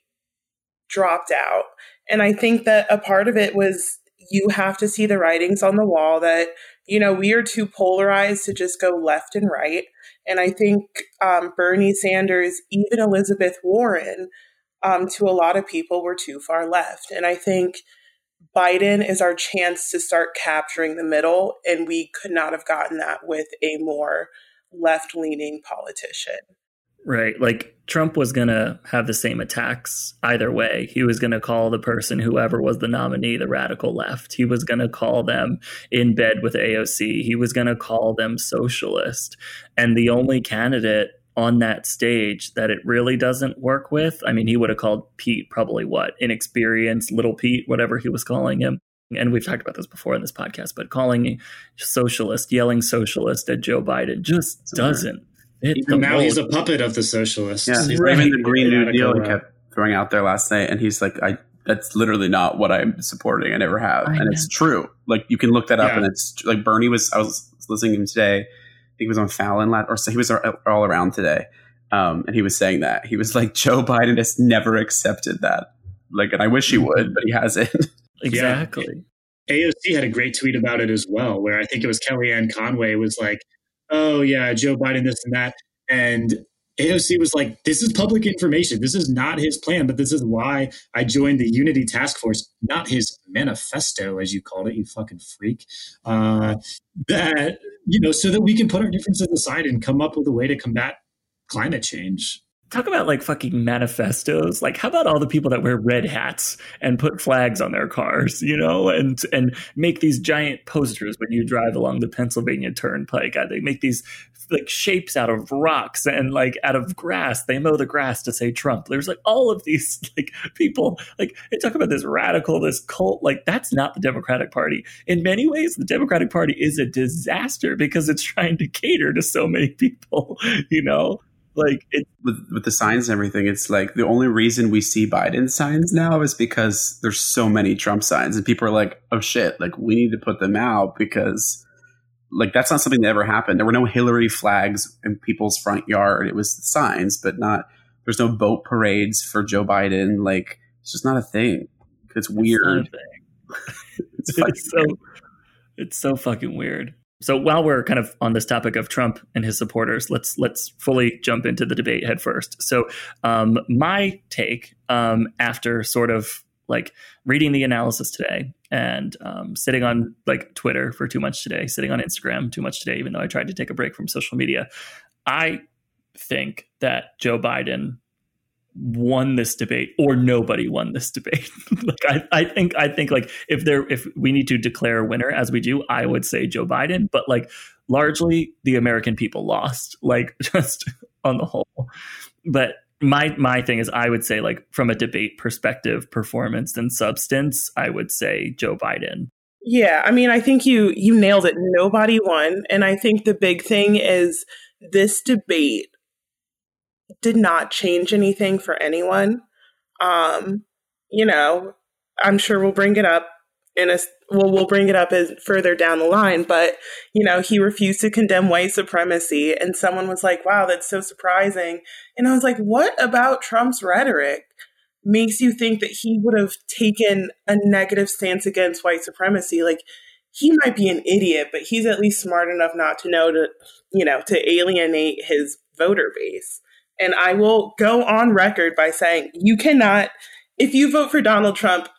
dropped out. And I think that a part of it was you have to see the writings on the wall that, you know, we are too polarized to just go left and right. And I think um, Bernie Sanders, even Elizabeth Warren, um, to a lot of people were too far left. And I think Biden is our chance to start capturing the middle, and we could not have gotten that with a more left leaning politician. Right. Like Trump was going to have the same attacks either way. He was going to call the person, whoever was the nominee, the radical left. He was going to call them in bed with AOC. He was going to call them socialist. And the only candidate on that stage that it really doesn't work with, I mean, he would have called Pete probably what? Inexperienced little Pete, whatever he was calling him. And we've talked about this before in this podcast, but calling socialist, yelling socialist at Joe Biden just doesn't fit the now mold. he's a puppet of the socialists. Yeah, He's Right. even the Green New Deal he kept throwing out there last night, and he's like, "I that's literally not what I'm supporting. I never have, I and know. it's true. Like you can look that up, Yeah. and it's like Bernie was. I was listening to him today. I think he was on Fallon, la- or so he was all around today, um, and he was saying that he was like, Joe Biden has never accepted that. Like, and I wish he would, but he hasn't. (laughs) Exactly. AOC had a great tweet about it as well, where I think it was Kellyanne Conway was like, "Oh yeah, Joe Biden, this and that," and AOC was like, "This is public information. This is not his plan, but this is why I joined the Unity Task Force, not his manifesto, as you called it, you fucking freak." Uh, (laughs) that you know, so that we can put our differences aside and come up with a way to combat climate change. Talk about like fucking manifestos. Like, how about all the people that wear red hats and put flags on their cars, you know, and and make these giant posters when you drive along the Pennsylvania Turnpike? Uh, They make these like shapes out of rocks and like out of grass. They mow the grass to say Trump. There's like all of these (laughs) like people like they talk about this radical, this cult. Like that's not the Democratic Party. In many ways, the Democratic Party is a disaster because it's trying to cater to so many people. (laughs) You know, like it, with with the signs and everything, it's like the only reason we see Biden signs now is because there's so many Trump signs, and people are like, "Oh shit!" Like we need to put them out because like that's not something that ever happened. There were no Hillary flags in people's front yard. It was signs, but not. There's no boat parades for Joe Biden. Like it's just not a thing. It's It's weird. thing. (laughs) It's it's (laughs) so it's so fucking weird. So while we're kind of on this topic of Trump and his supporters, let's let's fully jump into the debate head first. So um, my take um, after sort of like reading the analysis today and um, sitting on like Twitter for too much today, sitting on Instagram too much today, even though I tried to take a break from social media, I think that Joe Biden won this debate or nobody won this debate. (laughs) like I, I think I think like if there if we need to declare a winner as we do, I would say Joe Biden, but like largely the American people lost, like (laughs) just on the whole. But my my thing is I would say like from a debate perspective, performance and substance, I would say Joe Biden. Yeah, I mean I think you you nailed it. Nobody won and I think the big thing is this debate did not change anything for anyone. Um, you know, I'm sure we'll bring it up in a well, we'll bring it up as further down the line, but you know, he refused to condemn white supremacy, and someone was like, "Wow, that's so surprising." And I was like, "What about Trump's rhetoric makes you think that he would have taken a negative stance against white supremacy?" Like, he might be an idiot, but he's at least smart enough not to know to, you know, to alienate his voter base. And I will go on record by saying you cannot, if you vote for Donald Trump,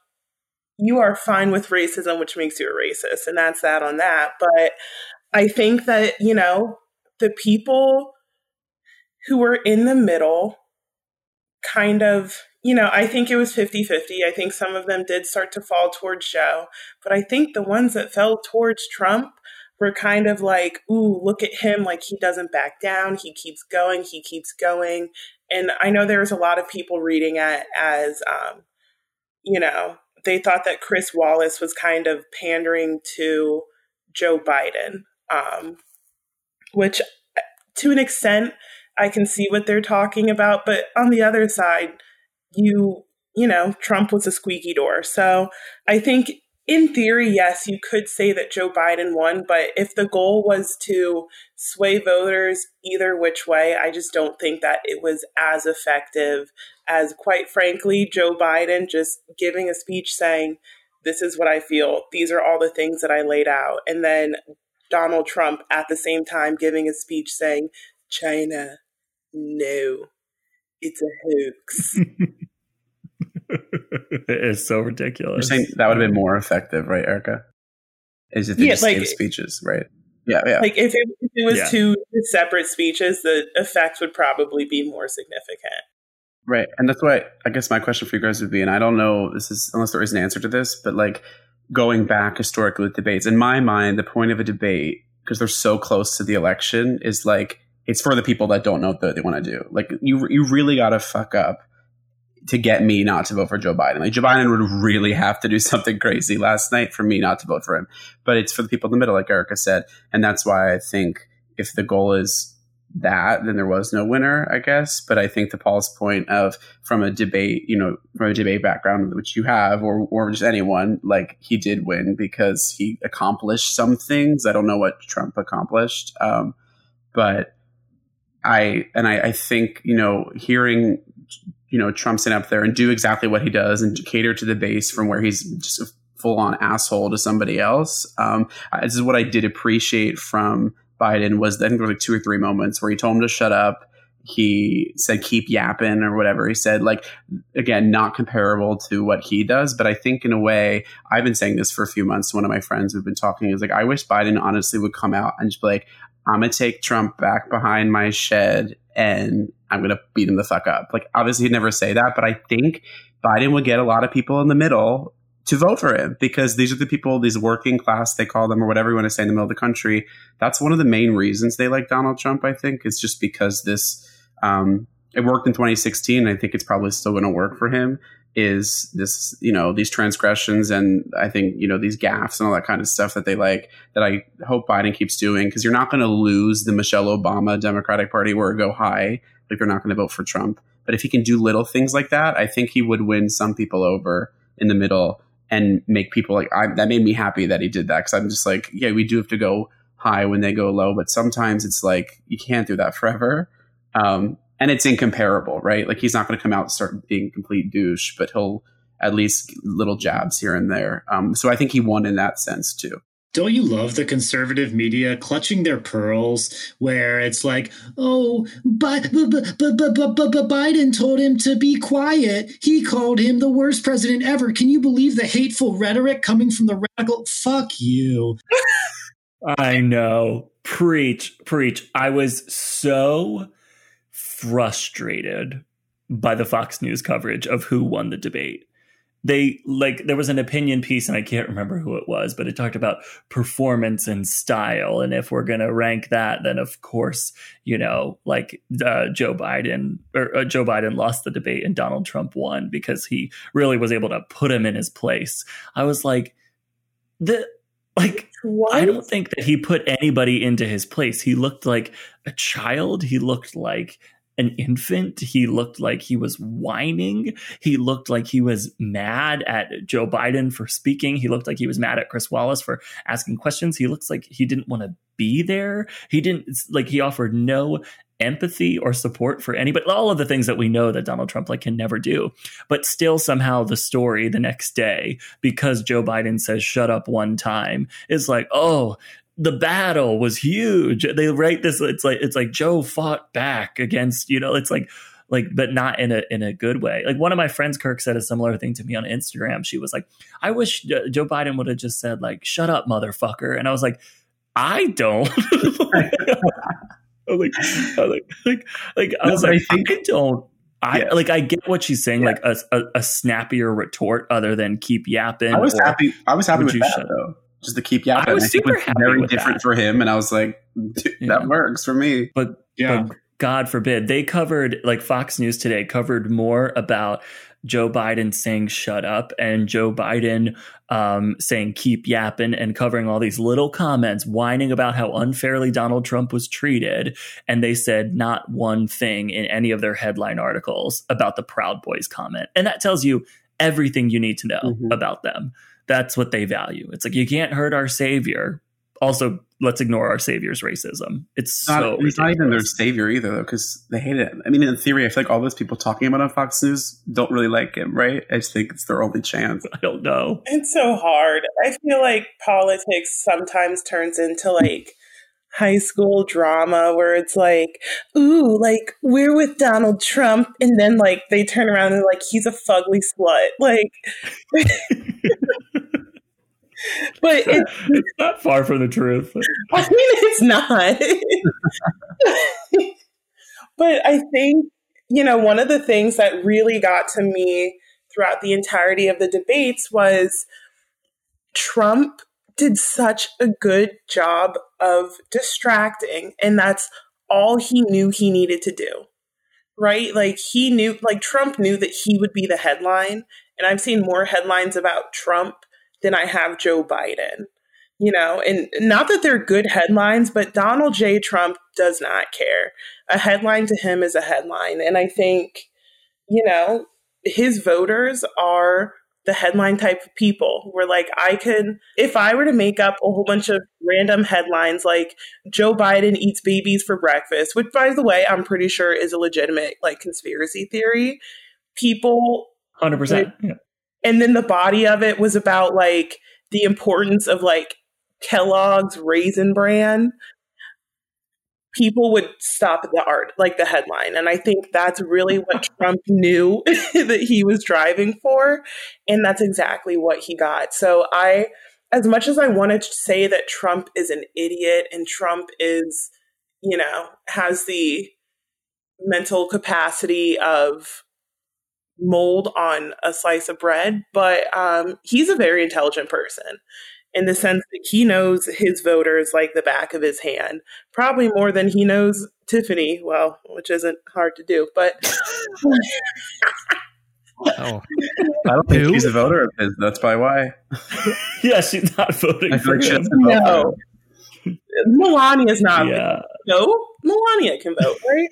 you are fine with racism, which makes you a racist. And that's that on that. But I think that, you know, the people who were in the middle kind of, you know, I think it was 50 50. I think some of them did start to fall towards Joe. But I think the ones that fell towards Trump were kind of like, ooh, look at him. Like he doesn't back down. He keeps going. He keeps going. And I know there was a lot of people reading it as, um, you know, they thought that Chris Wallace was kind of pandering to Joe Biden, um, which to an extent I can see what they're talking about. But on the other side, you, you know, Trump was a squeaky door. So I think in theory, yes, you could say that Joe Biden won, but if the goal was to sway voters either which way, I just don't think that it was as effective as, quite frankly, Joe Biden just giving a speech saying, This is what I feel. These are all the things that I laid out. And then Donald Trump at the same time giving a speech saying, China, no, it's a hoax. (laughs) (laughs) it is so ridiculous. You're saying that would have been more effective, right, Erica? Is it they yeah, just like, gave speeches, right? Yeah, yeah. Like if it, if it was yeah. two separate speeches, the effect would probably be more significant. Right, and that's why I guess my question for you guys would be, and I don't know this is unless there is an answer to this, but like going back historically with debates, in my mind, the point of a debate because they're so close to the election is like it's for the people that don't know what they want to do. Like you, you really got to fuck up to get me not to vote for Joe Biden. Like Joe Biden would really have to do (laughs) something crazy last night for me not to vote for him. But it's for the people in the middle, like Erica said. And that's why I think if the goal is that, then there was no winner, I guess. But I think to Paul's point of from a debate, you know, from a debate background, which you have, or, or just anyone, like he did win because he accomplished some things. I don't know what Trump accomplished. Um, but I, and I, I think, you know, hearing you know, Trump sit up there and do exactly what he does and cater to the base from where he's just a full on asshole to somebody else. Um, this is what I did appreciate from Biden was I think there were like two or three moments where he told him to shut up. He said keep yapping or whatever he said. Like again, not comparable to what he does, but I think in a way I've been saying this for a few months. One of my friends who've been talking is like I wish Biden honestly would come out and just be like, I'm gonna take Trump back behind my shed and I'm going to beat him the fuck up. Like, obviously, he'd never say that, but I think Biden would get a lot of people in the middle to vote for him because these are the people, these working class, they call them, or whatever you want to say in the middle of the country. That's one of the main reasons they like Donald Trump, I think, is just because this, um, it worked in 2016. I think it's probably still going to work for him. Is this, you know, these transgressions and I think, you know, these gaffes and all that kind of stuff that they like that I hope Biden keeps doing because you're not going to lose the Michelle Obama Democratic Party or go high like they're not going to vote for Trump. But if he can do little things like that, I think he would win some people over in the middle and make people like I, that made me happy that he did that because I'm just like, yeah, we do have to go high when they go low, but sometimes it's like you can't do that forever. Um, and it's incomparable, right? Like he's not going to come out and start being complete douche, but he'll at least little jabs here and there. Um, so I think he won in that sense too. Don't you love the conservative media clutching their pearls where it's like, oh, but, but, but, but, but, but, but Biden told him to be quiet. He called him the worst president ever. Can you believe the hateful rhetoric coming from the radical? Fuck you. (laughs) I know. Preach, preach. I was so frustrated by the Fox News coverage of who won the debate. They like there was an opinion piece, and I can't remember who it was, but it talked about performance and style. And if we're going to rank that, then of course, you know, like uh, Joe Biden or uh, Joe Biden lost the debate and Donald Trump won because he really was able to put him in his place. I was like, the like what? I don't think that he put anybody into his place. He looked like a child. He looked like an infant. He looked like he was whining. He looked like he was mad at Joe Biden for speaking. He looked like he was mad at Chris Wallace for asking questions. He looks like he didn't want to be there. He didn't like he offered no empathy or support for anybody all of the things that we know that Donald Trump like can never do but still somehow the story the next day because Joe Biden says shut up one time is like oh the battle was huge. They write this. It's like it's like Joe fought back against you know. It's like like but not in a in a good way. Like one of my friends, Kirk, said a similar thing to me on Instagram. She was like, "I wish Joe Biden would have just said like, shut up, motherfucker," and I was like, "I don't." (laughs) (laughs) I was like, I was like, (laughs) like, like I was no, like, I, think, I don't. I yeah. like I get what she's saying, yeah. like a, a, a, snappier retort other than keep yapping. I was happy. I was happy with that though just to keep yapping. I was super I happy very different that. for him, and I was like, yeah. that works for me. But yeah, but God forbid they covered like Fox News today covered more about Joe Biden saying "shut up" and Joe Biden um, saying "keep yapping" and covering all these little comments, whining about how unfairly Donald Trump was treated, and they said not one thing in any of their headline articles about the Proud Boys comment, and that tells you everything you need to know mm-hmm. about them that's what they value. It's like you can't hurt our savior. Also, let's ignore our savior's racism. It's not, so it's not even their savior either, though, because they hate it. I mean, in theory, I feel like all those people talking about on Fox News don't really like him, right? I just think it's their only chance. (laughs) I don't know. It's so hard. I feel like politics sometimes turns into like high school drama where it's like, ooh, like we're with Donald Trump, and then like they turn around and like he's a fugly slut, like. (laughs) (laughs) but it's, (laughs) it's, not far from the truth. (laughs) I mean, it's not. but I think you know one of the things that really got to me throughout the entirety of the debates was Trump did such a good job of distracting. And that's all he knew he needed to do. Right? Like he knew, like Trump knew that he would be the headline. And I've seen more headlines about Trump than I have Joe Biden. You know, and not that they're good headlines, but Donald J. Trump does not care. A headline to him is a headline. And I think, you know, his voters are the headline type of people where like I could if I were to make up a whole bunch of random headlines like Joe Biden eats babies for breakfast, which by the way, I'm pretty sure is a legitimate like conspiracy theory, people 100%. yeah. And then the body of it was about like the importance of like Kellogg's raisin bran people would stop at the art, like the headline. And I think that's really what (laughs) Trump knew (laughs) that he was driving for. And that's exactly what he got. So I, as much as I wanted to say that Trump is an idiot and Trump is, you know, has the mental capacity of mold on a slice of bread, but um, he's a very intelligent person in the sense that he knows his voters like the back of his hand, probably more than he knows Tiffany. Well, which isn't hard to do, but. oh, I don't think Who? she's a voter of his. That's probably why. (laughs) yeah, she's not voting I for him. No, Melania's not. Yeah. No, Melania can vote, right?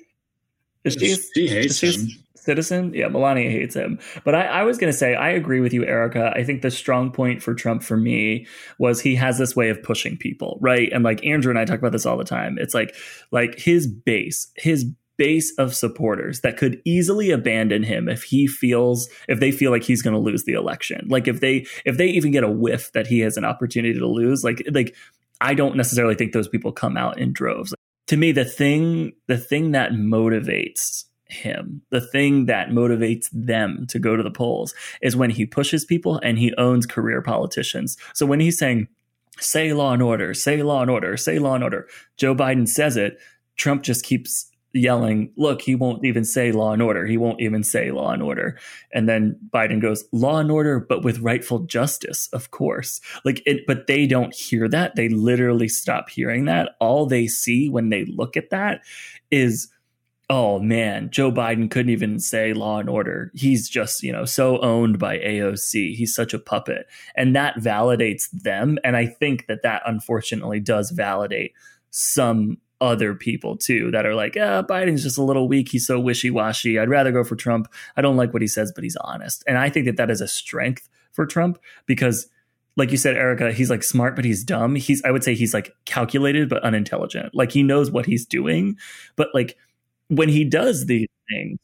She's, she hates she's, him citizen. Yeah, Melania hates him. But I, I was going to say, I agree with you, Erica. I think the strong point for Trump for me was he has this way of pushing people, right? And like Andrew and I talk about this all the time. It's like, like his base, his base of supporters that could easily abandon him if he feels if they feel like he's going to lose the election like if they if they even get a whiff that he has an opportunity to lose like like i don't necessarily think those people come out in droves to me the thing the thing that motivates him. The thing that motivates them to go to the polls is when he pushes people and he owns career politicians. So when he's saying, say law and order, say law and order, say law and order, Joe Biden says it, Trump just keeps yelling, look, he won't even say law and order. He won't even say law and order. And then Biden goes, law and order, but with rightful justice, of course. Like it, but they don't hear that. They literally stop hearing that. All they see when they look at that is, oh man, Joe Biden couldn't even say law and order. He's just, you know, so owned by AOC. He's such a puppet. And that validates them. And I think that that unfortunately does validate some other people too that are like, ah, Biden's just a little weak. He's so wishy washy. I'd rather go for Trump. I don't like what he says, but he's honest. And I think that that is a strength for Trump because, like you said, Erica, he's like smart, but he's dumb. He's, I would say he's like calculated, but unintelligent. Like he knows what he's doing. But like when he does these things,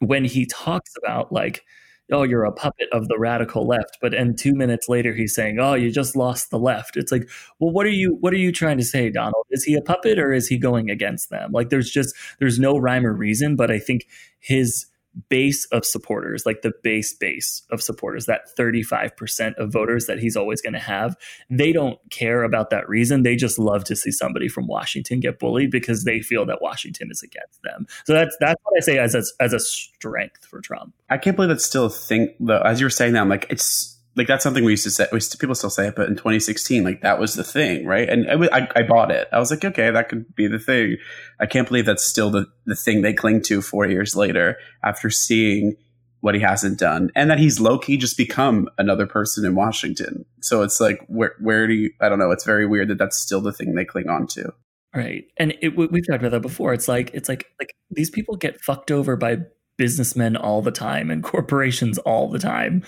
when he talks about like, oh, you're a puppet of the radical left. But and two minutes later, he's saying, oh, you just lost the left. It's like, well, what are you what are you trying to say, Donald? Is he a puppet or is he going against them? Like, there's just there's no rhyme or reason. But I think his base of supporters, like the base base of supporters, that 35% of voters that he's always going to have, they don't care about that reason. They just love to see somebody from Washington get bullied because they feel that Washington is against them. So that's that's what I say as a, as a strength for Trump. I can't believe that's still a thing though. As you were saying that, I'm like, it's like that's something we used to say. We, people still say it, but in 2016, like that was the thing, right? And I, I, bought it. I was like, okay, that could be the thing. I can't believe that's still the the thing they cling to four years later after seeing what he hasn't done, and that he's low key just become another person in Washington. So it's like, where where do you? I don't know. It's very weird that that's still the thing they cling on to. Right, and it, we've talked about that before. It's like it's like like these people get fucked over by businessmen all the time and corporations all the time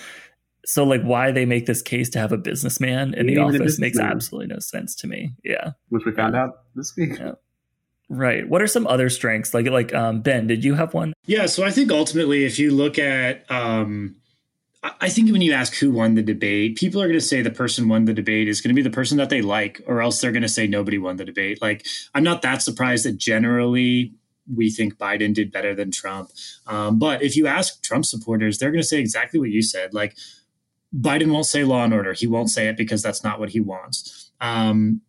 so like why they make this case to have a businessman in the office makes absolutely no sense to me. Yeah. Which we found out this week. Yeah. Right. What are some other strengths? Like like um, Ben, did you have one? Yeah, so I think ultimately if you look at um, I think when you ask who won the debate, people are going to say the person won the debate is going to be the person that they like, or else they're going to say nobody won the debate. Like, I'm not that surprised that generally we think Biden did better than Trump. Um, but if you ask Trump supporters, they're going to say exactly what you said. Like, Biden won't say law and order. He won't say it because that's not what he wants. Um,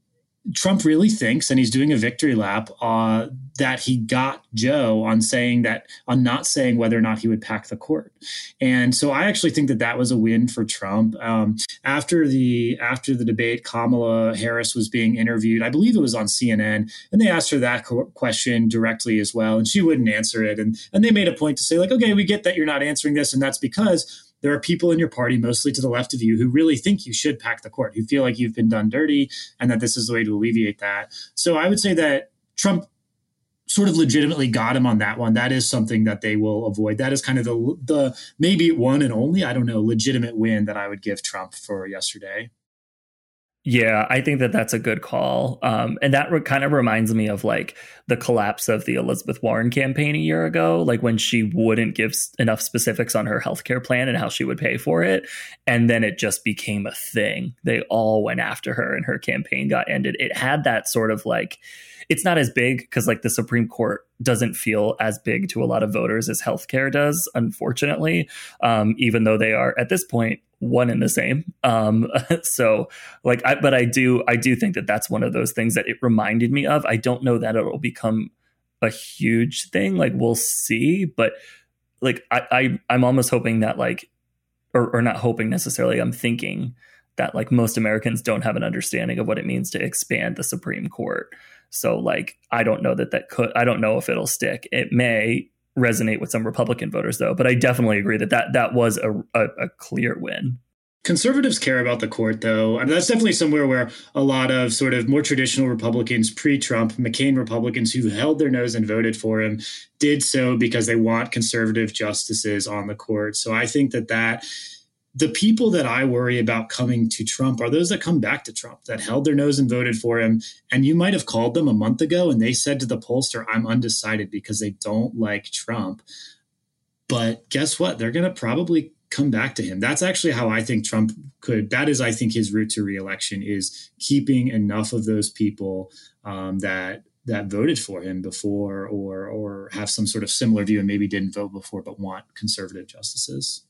Trump really thinks, and he's doing a victory lap, uh, that he got Joe on saying that, on not saying whether or not he would pack the court. And so I actually think that that was a win for Trump. Um, after the after the debate, Kamala Harris was being interviewed. I believe it was on CNN, and they asked her that question directly as well, and she wouldn't answer it. And and they made a point to say like, okay, we get that you're not answering this, and that's because there are people in your party, mostly to the left of you, who really think you should pack the court, who feel like you've been done dirty and that this is the way to alleviate that. So I would say that Trump sort of legitimately got him on that one. That is something that they will avoid. That is kind of the the maybe one and only, I don't know, legitimate win that I would give Trump for yesterday. Yeah, I think that that's a good call. Um, and that re- kind of reminds me of like the collapse of the Elizabeth Warren campaign a year ago, like when she wouldn't give enough specifics on her healthcare plan and how she would pay for it. And then it just became a thing. They all went after her and her campaign got ended. It had that sort of like, it's not as big because like the Supreme Court doesn't feel as big to a lot of voters as healthcare does, unfortunately, um, even though they are at this point one and the same. Um, (laughs) so like, I, but I do, I do think that that's one of those things that it reminded me of. I don't know that it'll become a huge thing. Like we'll see, but like I, I I'm almost hoping that like, or, or not hoping necessarily. I'm thinking that like most Americans don't have an understanding of what it means to expand the Supreme Court. So like, I don't know that that could. I don't know if it'll stick. It may resonate with some Republican voters, though. But I definitely agree that that, that was a, a, a clear win. Conservatives care about the court, though. I mean, that's definitely somewhere where a lot of sort of more traditional Republicans, pre Trump, McCain Republicans who held their nose and voted for him, did so because they want conservative justices on the court. So I think that that the people that I worry about coming to Trump are those that come back to Trump, that held their nose and voted for him. And you might have called them a month ago and they said to the pollster, I'm undecided because they don't like Trump. But guess what? They're going to probably come back to him. That's actually how I think Trump could. That is, I think, his route to reelection is keeping enough of those people um, that that voted for him before, or or have some sort of similar view and maybe didn't vote before but want conservative justices.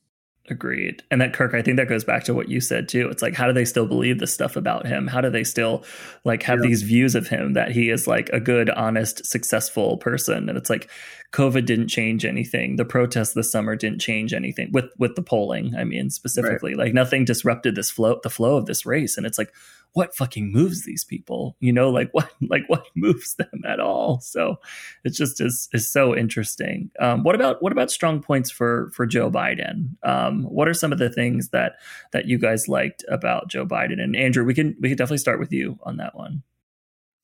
Agreed. And that Kirk, I think that goes back to what you said too. It's like, how do they still believe this stuff about him? How do they still like have yeah. these views of him that he is like a good, honest, successful person? And it's like, COVID didn't change anything. The protests this summer didn't change anything with with the polling. I mean, specifically, right. like nothing disrupted this flow, the flow of this race. And it's like, what fucking moves these people? You know, like (laughs) what like what moves them at all? So it just is is so interesting. Um, what about what about strong points for for Joe Biden? Um, what are some of the things that that you guys liked about Joe Biden? And Andrew, we can we can definitely start with you on that one.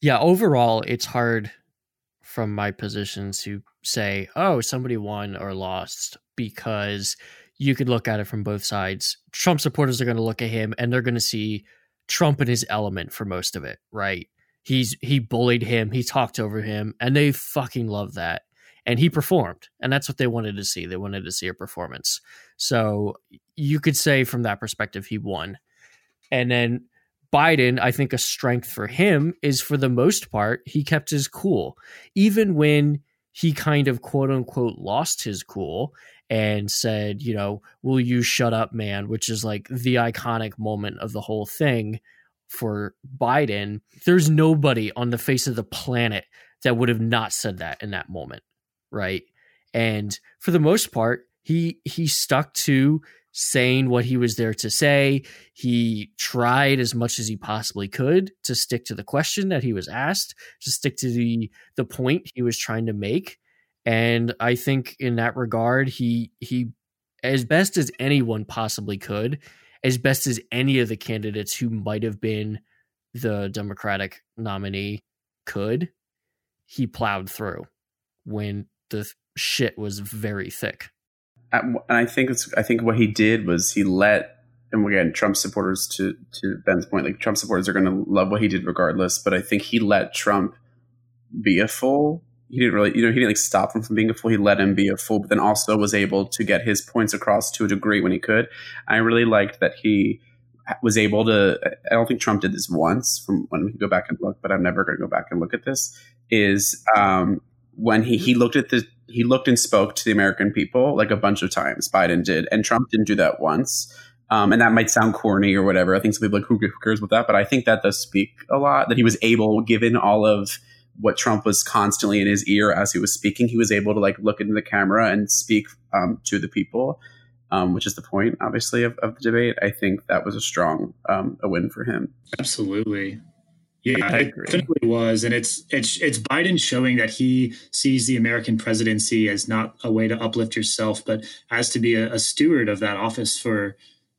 Yeah, overall, it's hard from my position to say, oh, somebody won or lost because you could look at it from both sides. Trump supporters are going to look at him and they're going to see Trump in his element for most of it, right? He's he bullied him, he talked over him, and they fucking love that. And he performed, and that's what they wanted to see. They wanted to see a performance. So you could say from that perspective, he won. And then Biden, I think a strength for him is for the most part, he kept his cool. Even when he kind of quote unquote lost his cool and said, you know, will you shut up, man, which is like the iconic moment of the whole thing for Biden. There's nobody on the face of the planet that would have not said that in that moment, right? And for the most part, he he stuck to saying what he was there to say. He tried as much as he possibly could to stick to the question that he was asked, to stick to the the point he was trying to make. And I think in that regard, he he as best as anyone possibly could, as best as any of the candidates who might have been the Democratic nominee could, he plowed through when the shit was very thick. And I think it's I think what he did was he let and again Trump supporters to to Ben's point like Trump supporters are going to love what he did regardless but I think he let Trump be a fool he didn't really you know he didn't like stop him from being a fool he let him be a fool but then also was able to get his points across to a degree when he could I really liked that he was able to I don't think Trump did this once from when we go back and look but I'm never going to go back and look at this is um when he he looked at the he looked and spoke to the American people like a bunch of times. Biden did, and Trump didn't do that once. Um, and that might sound corny or whatever. I think some people like who cares with that, but I think that does speak a lot. That he was able, given all of what Trump was constantly in his ear as he was speaking, he was able to like look into the camera and speak um, to the people, um, which is the point, obviously, of, of, the debate. I think that was a strong um, a win for him. Absolutely. Yeah, it definitely was, and it's it's it's Biden showing that he sees the American presidency as not a way to uplift yourself, but as to be a, a steward of that office for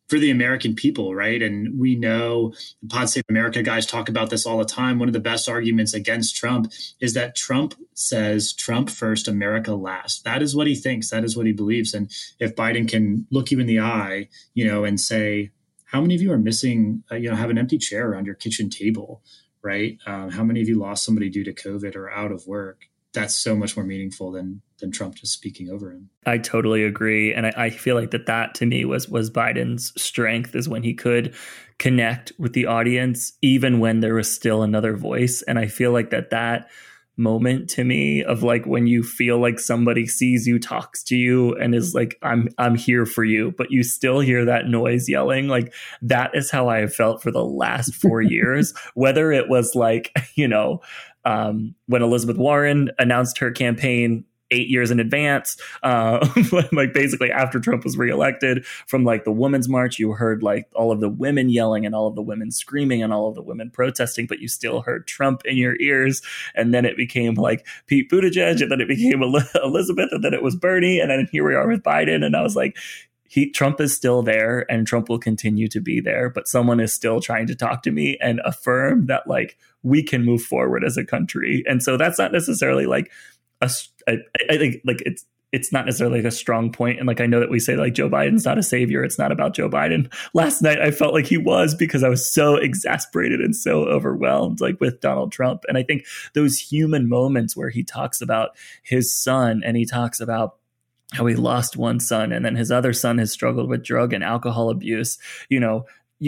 for the American people, right? And we know Pod Save America guys talk about this all the time. One of the best arguments against Trump is that Trump says Trump first, America last. That is what he thinks. That is what he believes. And if Biden can look you in the eye, you know, and say, "How many of you are missing? Uh, you know, have an empty chair around your kitchen table?" right? Um, how many of you lost somebody due to COVID or out of work? That's so much more meaningful than than Trump just speaking over him. I totally agree, and I, I feel like that that to me was was Biden's strength is when he could connect with the audience even when there was still another voice, and I feel like that that moment to me of like when you feel like somebody sees you talks to you and is like i'm i'm here for you but you still hear that noise yelling like that is how i have felt for the last 4 (laughs) years. Whether it was like (laughs) you know um, when elizabeth warren announced her campaign eight years in advance. Uh, (laughs) like basically after Trump was reelected, from like the Women's March, you heard like all of the women yelling and all of the women screaming and all of the women protesting, but you still heard Trump in your ears. And then it became like Pete Buttigieg, and then it became (laughs) Elizabeth, and then it was Bernie, and then here we are with Biden. And I was like, he Trump is still there and Trump will continue to be there, but someone is still trying to talk to me and affirm that like we can move forward as a country. And so that's not necessarily like a, I, I think like it's it's not necessarily like a strong point. And like I know that we say like Joe Biden's not a savior. It's not about Joe Biden. Last night I felt like he was because I was so exasperated and so overwhelmed like with Donald Trump. And I think those human moments where he talks about his son and he talks about how he lost one son and then his other son has struggled with drug and alcohol abuse you know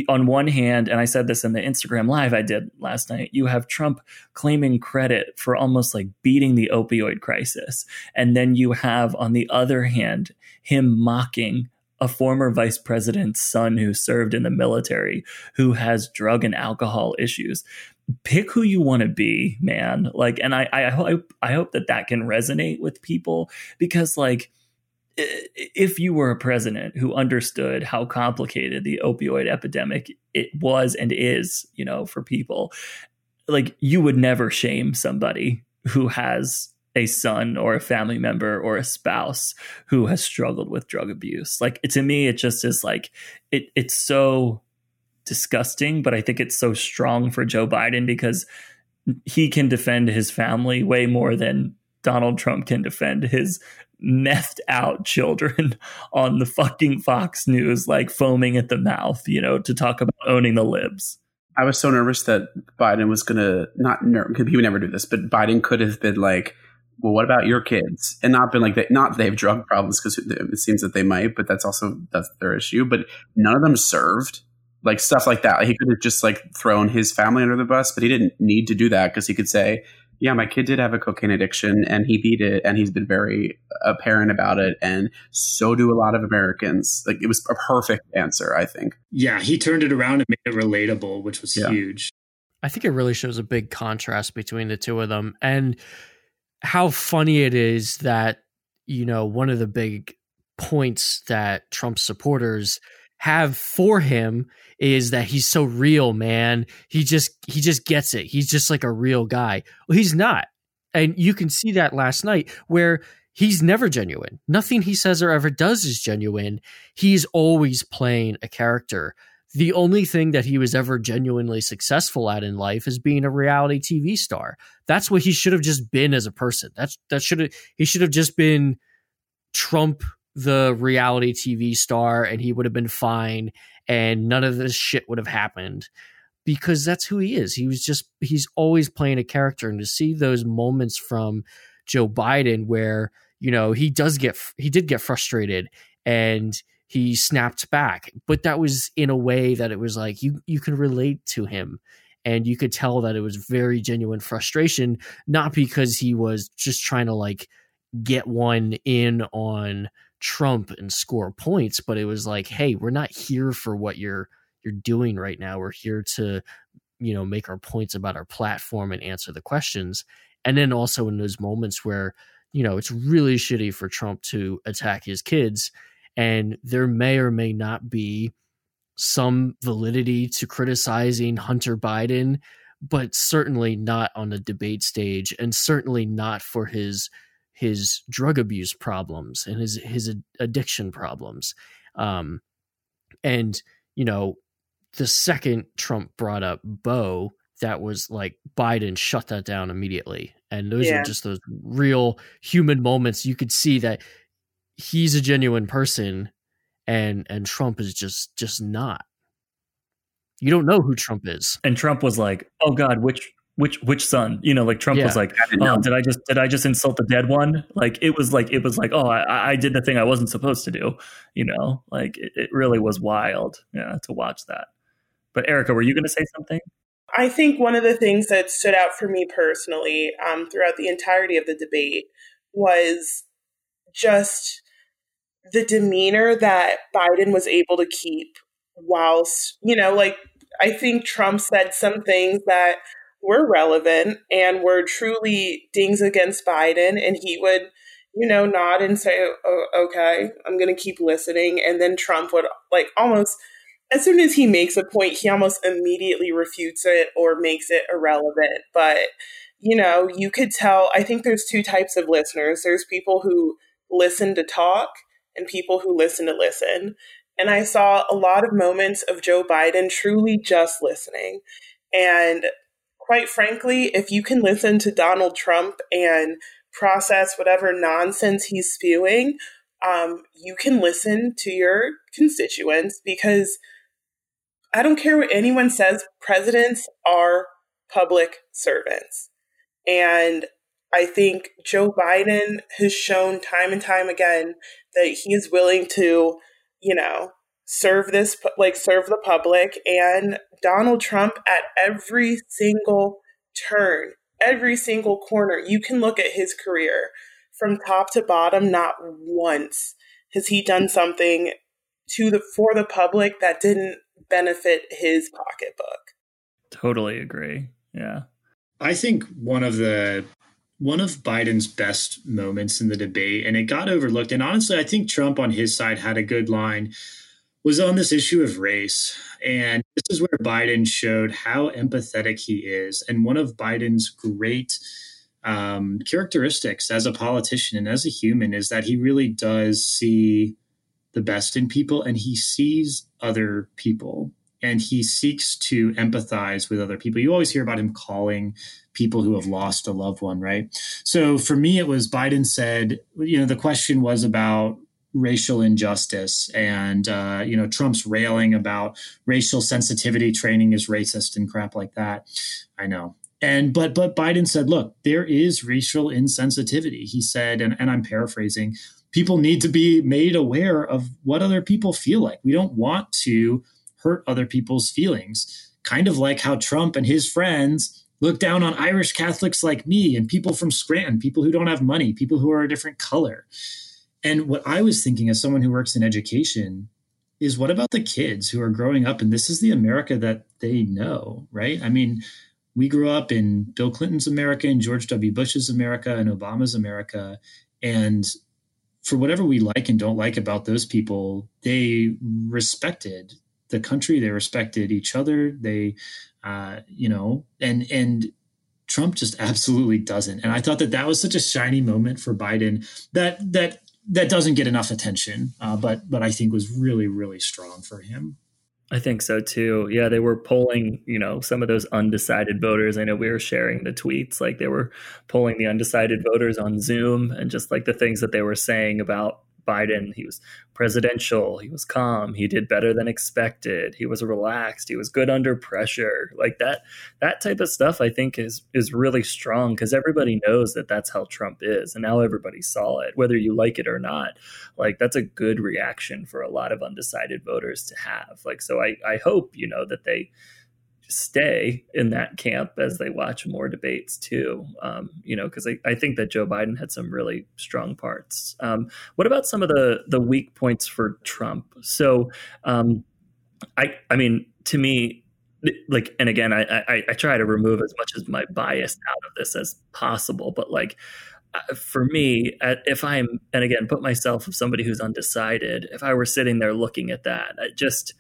on one hand, and I said this in the Instagram live I did last night, you have Trump claiming credit for almost like beating the opioid crisis. And then you have, on the other hand, him mocking a former vice president's son who served in the military who has drug and alcohol issues pick who you want to be man like and i i hope i hope that that can resonate with people because like if you were a president who understood how complicated the opioid epidemic it was and is you know for people like you would never shame somebody who has a son or a family member or a spouse who has struggled with drug abuse. Like to me, it just is like it it's so disgusting, but I think it's so strong for Joe Biden because he can defend his family way more than Donald Trump can defend his methed out children (laughs) on the fucking Fox News, like foaming at the mouth, you know, to talk about owning the libs. I was so nervous that Biden was going to not ner- he would never do this, but Biden could have been like, well, what about your kids? And not been like that. Not they have drug problems because it seems that they might, but that's also that's their issue. But none of them served like stuff like that. He could have just like thrown his family under the bus, but he didn't need to do that because he could say, "Yeah, my kid did have a cocaine addiction, and he beat it, and he's been very apparent about it, and so do a lot of Americans." Like it was a perfect answer, I think. Yeah, he turned it around and made it relatable, which was yeah. huge. I think it really shows a big contrast between the two of them, and how funny it is that you know one of the big points that Trump supporters have for him is that he's so real, man. He just he just gets it. He's just like a real guy. Well, he's not. And you can see that last night where he's never genuine. Nothing he says or ever does is genuine. He's always playing a character the only thing that he was ever genuinely successful at in life is being a reality TV star. That's what he should have just been as a person. That's that should have he should have just been Trump the reality TV star and he would have been fine and none of this shit would have happened because that's who he is. He was just he's always playing a character and to see those moments from Joe Biden where, you know, he does get he did get frustrated and he snapped back but that was in a way that it was like you you can relate to him and you could tell that it was very genuine frustration not because he was just trying to like get one in on Trump and score points but it was like hey we're not here for what you're you're doing right now. We're here to you know make our points about our platform and answer the questions. And then also in those moments where you know it's really shitty for Trump to attack his kids and there may or may not be some validity to criticizing Hunter Biden, but certainly not on the debate stage, and certainly not for his his drug abuse problems and his his addiction problems. Um, and you know, the second Trump brought up Beau that was like Biden shut that down immediately. And those yeah. are just those real human moments. You could see that he's a genuine person and and Trump is just just not. You don't know who Trump is. And Trump was like, "Oh God, which which which son?" You know, like Trump yeah. was like, "Oh, did I just did I just insult the dead one?" Like it was like it was like, "Oh, I, I did the thing I wasn't supposed to do." You know, like it, it really was wild, yeah, to watch that. But Erica, were you going to say something? I think one of the things that stood out for me personally um, throughout the entirety of the debate was just the demeanor that Biden was able to keep whilst, you know, like I think Trump said some things that were relevant and were truly dings against Biden. And he would, you know, nod and say, oh, okay, I'm going to keep listening. And then Trump would like almost, as soon as he makes a point, he almost immediately refutes it or makes it irrelevant. But, you know, you could tell, I think there's two types of listeners. There's people who listen to talk and people who listen to listen. And I saw a lot of moments of Joe Biden truly just listening. And quite frankly, if you can listen to Donald Trump and process whatever nonsense he's spewing, um, you can listen to your constituents because I don't care what anyone says, presidents are public servants. And I think Joe Biden has shown time and time again that he is willing to, you know, serve this, like, serve the public. And Donald Trump at every single turn, every single corner, you can look at his career from top to bottom, not once has he done something to the for the public that didn't benefit his pocketbook. Totally agree. Yeah. I think one of the one of Biden's best moments in the debate, and it got overlooked. And honestly, I think Trump on his side had a good line, was on this issue of race. And this is where Biden showed how empathetic he is. And one of Biden's great um, characteristics as a politician and as a human is that he really does see the best in people and he sees other people and he seeks to empathize with other people. You always hear about him calling people who have lost a loved one, right? So for me, it was Biden said, you know, the question was about racial injustice and uh, you know trump's railing about racial sensitivity training is racist and crap like that. I know. And but but biden said look there is racial insensitivity he said and, and i'm paraphrasing people need to be made aware of what other people feel like. We don't want to hurt other people's feelings. Kind of like how trump and his friends look down on irish catholics like me and people from scranton people who don't have money people who are a different color and what I was thinking as someone who works in education is what about the kids who are growing up and this is the America that they know, right? I mean, we grew up in Bill Clinton's America and George W. Bush's America and Obama's America. And for whatever we like and don't like about those people, they respected the country, they respected each other, they, uh, you know, and, and, Trump just absolutely doesn't. And I thought that that was such a shiny moment for Biden that that that doesn't get enough attention, uh, but but I think was really really strong for him. I think so too. Yeah, they were polling, you know, some of those undecided voters. I know we were sharing the tweets, like they were polling the undecided voters on Zoom and just like the things that they were saying about Biden. He was presidential. He was calm. He did better than expected. He was relaxed. He was good under pressure. Like that that type of stuff I think is is really strong cuz everybody knows that that's how Trump is and now everybody saw it whether you like it or not. Like that's a good reaction for a lot of undecided voters to have. Like so I I hope, you know, that they stay in that camp as they watch more debates too. Um, you know, because I, I, think that Joe Biden had some really strong parts. Um, what about some of the the weak points for Trump? So, um, I I mean, to me. Like and again, I, I I try to remove as much as my bias out of this as possible. But like, uh, for me, if I'm and again put myself of somebody who's undecided, if I were sitting there looking at that, I just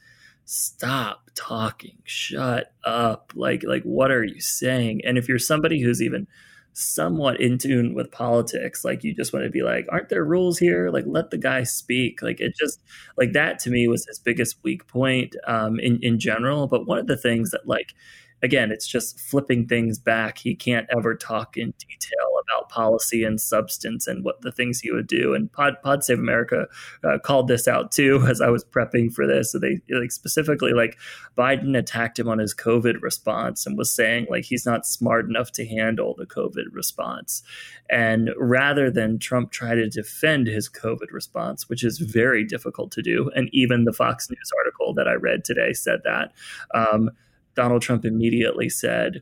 stop talking. Shut up. Like like what are you saying? And if you're somebody who's even somewhat in tune with politics like you just want to be like aren't there rules here? Like let the guy speak. Like it just like that to me was his biggest weak point um in in general. But one of the things that like again, it's just flipping things back. He can't ever talk in detail about policy and substance and what the things he would do. And Pod, Pod Save America uh, called this out too (laughs) as I was prepping for this. So they like specifically like Biden attacked him on his COVID response and was saying like he's not smart enough to handle the COVID response. And rather than Trump try to defend his COVID response, which is very difficult to do, and even the Fox News article that I read today said that. Um, Donald Trump immediately said,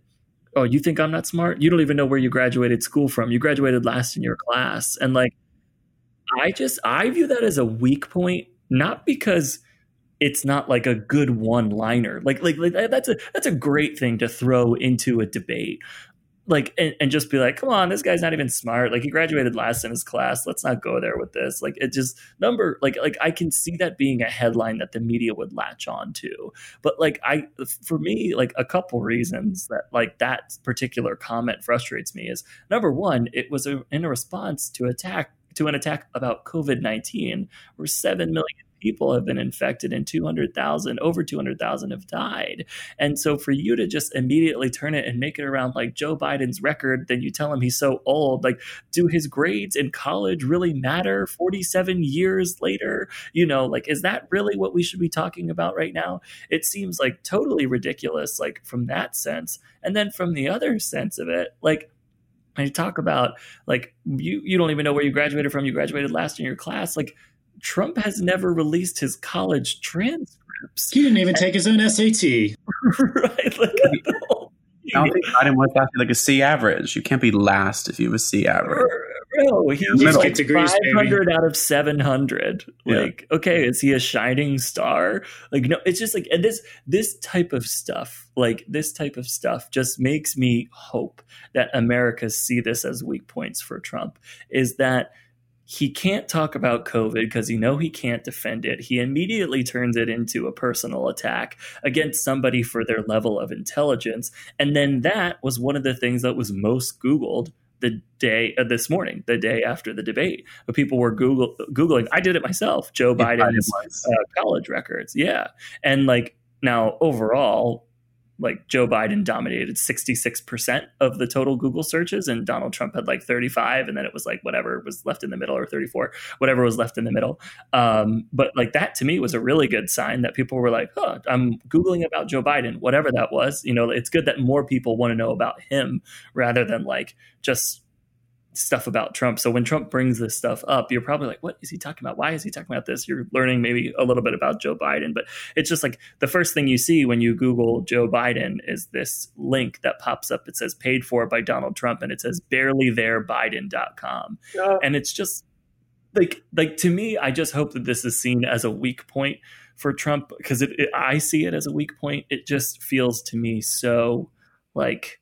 Oh, you think I'm not smart? You don't even know where you graduated school from. You graduated last in your class. And like, I just, I view that as a weak point, not because it's not like a good one liner. Like, like, like that's a, that's a great thing to throw into a debate like and, and, just be like come on this guy's not even smart. Like he graduated last in his class. Let's not go there with this. Like it just number like like i can see that being a headline that the media would latch on to. But like i for me like a couple reasons that like that particular comment frustrates me is number one it was a, in a response to attack to an attack about covid-19 where 7 million people have been infected and 200,000, over 200,000 have died. And so for you to just immediately turn it and make it around like Joe Biden's record, then you tell him he's so old. Like, do his grades in college really matter 47 years later? You know, like, is that really what we should be talking about right now? It seems like totally ridiculous, like, from that sense. And then from the other sense of it, like, I talk about like you you don't even know where you graduated from. You graduated last in your class. Like Trump has never released his college transcripts. He didn't even take his own SAT. (laughs) right. Like, I don't think Biden was actually like a C average. You can't be last if you have a C average. Bro, he was like Degrees, baby. 500 out of 700. Yeah. Like, okay, is he a shining star? Like, no, it's just like, and this, this type of stuff, like this type of stuff just makes me hope that America see this as weak points for Trump is that he can't talk about COVID because you know he can't defend it. He immediately turns it into a personal attack against somebody for their level of intelligence. And then that was one of the things that was most Googled the day uh, this morning, the day after the debate. But people were Google googling. I did it myself. Joe Biden's uh, college records. Yeah, and like now overall, like Joe Biden dominated sixty six percent of the total Google searches, and Donald Trump had like thirty five, and then it was like whatever was left in the middle or thirty four, whatever was left in the middle. Um, but like that to me was a really good sign that people were like, "Huh, I'm googling about Joe Biden, whatever that was." You know, it's good that more people want to know about him rather than like just stuff about Trump. So when Trump brings this stuff up, you're probably like, what is he talking about? Why is he talking about this? You're learning maybe a little bit about Joe Biden, but it's just like the first thing you see when you Google Joe Biden is this link that pops up. It says paid for by Donald Trump and it says barely barelytherebiden.com. Yeah. And it's just like, like to me, I just hope that this is seen as a weak point for Trump because I see it as a weak point. It just feels to me so like,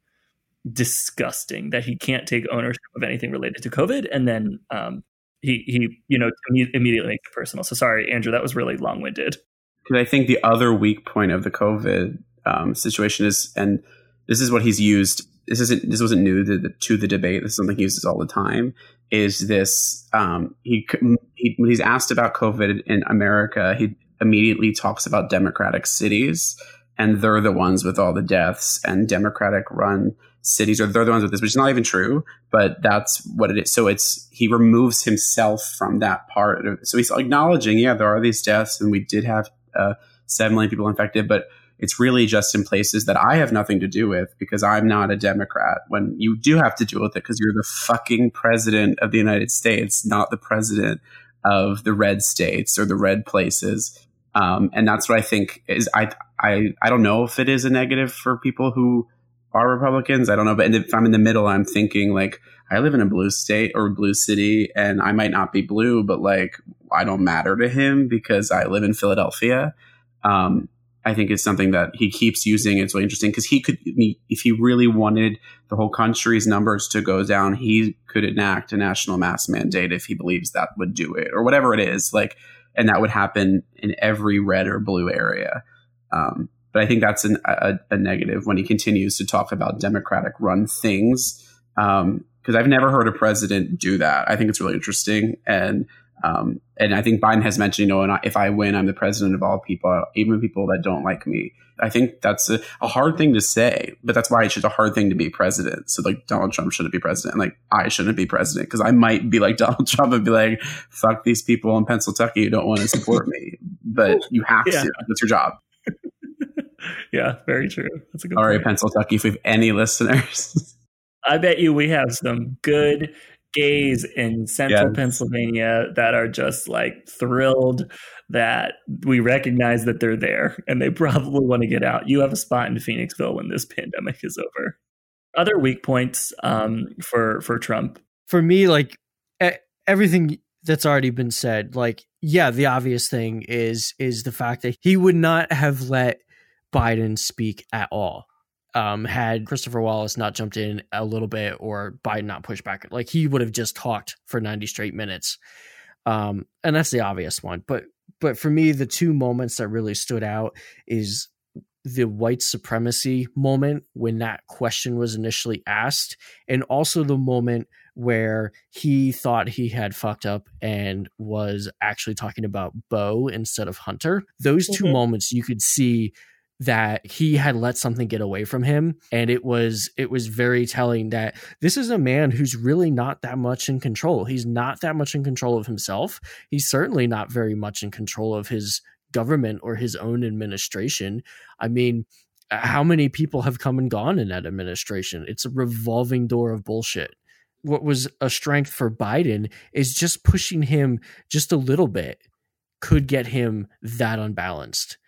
disgusting that he can't take ownership of anything related to COVID, and then um, he he you know immediately makes it personal. So sorry, Andrew, that was really long winded. because I think the other weak point of the COVID um, situation is, and this is what he's used. This isn't. This wasn't new to the, to the debate. This is something he uses all the time. Is this? Um, he, he when he's asked about COVID in America, he immediately talks about Democratic cities, and they're the ones with all the deaths, and Democratic run cities or they're the ones with this, which is not even true, but that's what it is. So it's he removes himself from that part. So he's acknowledging, yeah, there are these deaths, and we did have uh, seven million people infected, but it's really just in places that I have nothing to do with because I'm not a Democrat. When you do have to deal with it because you're the fucking president of the United States, not the president of the red states or the red places. Um, and that's what I think is I I I don't know if it is a negative for people who are Republicans. I don't know, but if I'm in the middle, I'm thinking like I live in a blue state or blue city, and I might not be blue, but like I don't matter to him because I live in Philadelphia. Um, I think it's something that he keeps using. It's really interesting because he could, if he really wanted the whole country's numbers to go down, he could enact a national mass mandate if he believes that would do it or whatever it is. Like, and that would happen in every red or blue area. Um, but I think that's an, a, a, negative when he continues to talk about Democratic run things. Because um, I've never heard a president do that. I think it's really interesting. And um, and I think Biden has mentioned, you know, if I win, I'm the president of all people, even people that don't like me. I think that's a, a hard thing to say, but that's why it's just a hard thing to be president. So like Donald Trump shouldn't be president. Like I shouldn't be president because I might be like (laughs) Donald Trump and be like, fuck these people in Pennsylvania who don't want to support me. But you have yeah. to. That's your job. Yeah, very true. That's a good All right, point. Pennsylvania, if we have any listeners. (laughs) I bet you we have some good gays in central Yes. Pennsylvania that are just like thrilled that we recognize that they're there and they probably want to get out. You have a spot in Phoenixville when this (laughs) pandemic is over. Other weak points um, for for Trump. for me, like everything that's already been said, like yeah, the obvious thing is is the fact that he would not have let Biden speak at all. Um, had Christopher Wallace not jumped in a little bit or Biden not pushed back, like he would have just talked for 90 straight minutes. Um, and that's the obvious one. But but for me, the two moments that really stood out is the white supremacy moment when that question was initially asked, and also the moment where he thought he had fucked up and was actually talking about Beau instead of Hunter. Those 2 Mhm. moments you could see that he had let something get away from him. And it was it was very telling that this is a man who's really not that much in control. He's not that much in control of himself. He's certainly not very much in control of his government or his own administration. I mean how many people have come and gone in that administration? It's a revolving door of bullshit. What was a strength for biden is just pushing him just a little bit could get him that unbalanced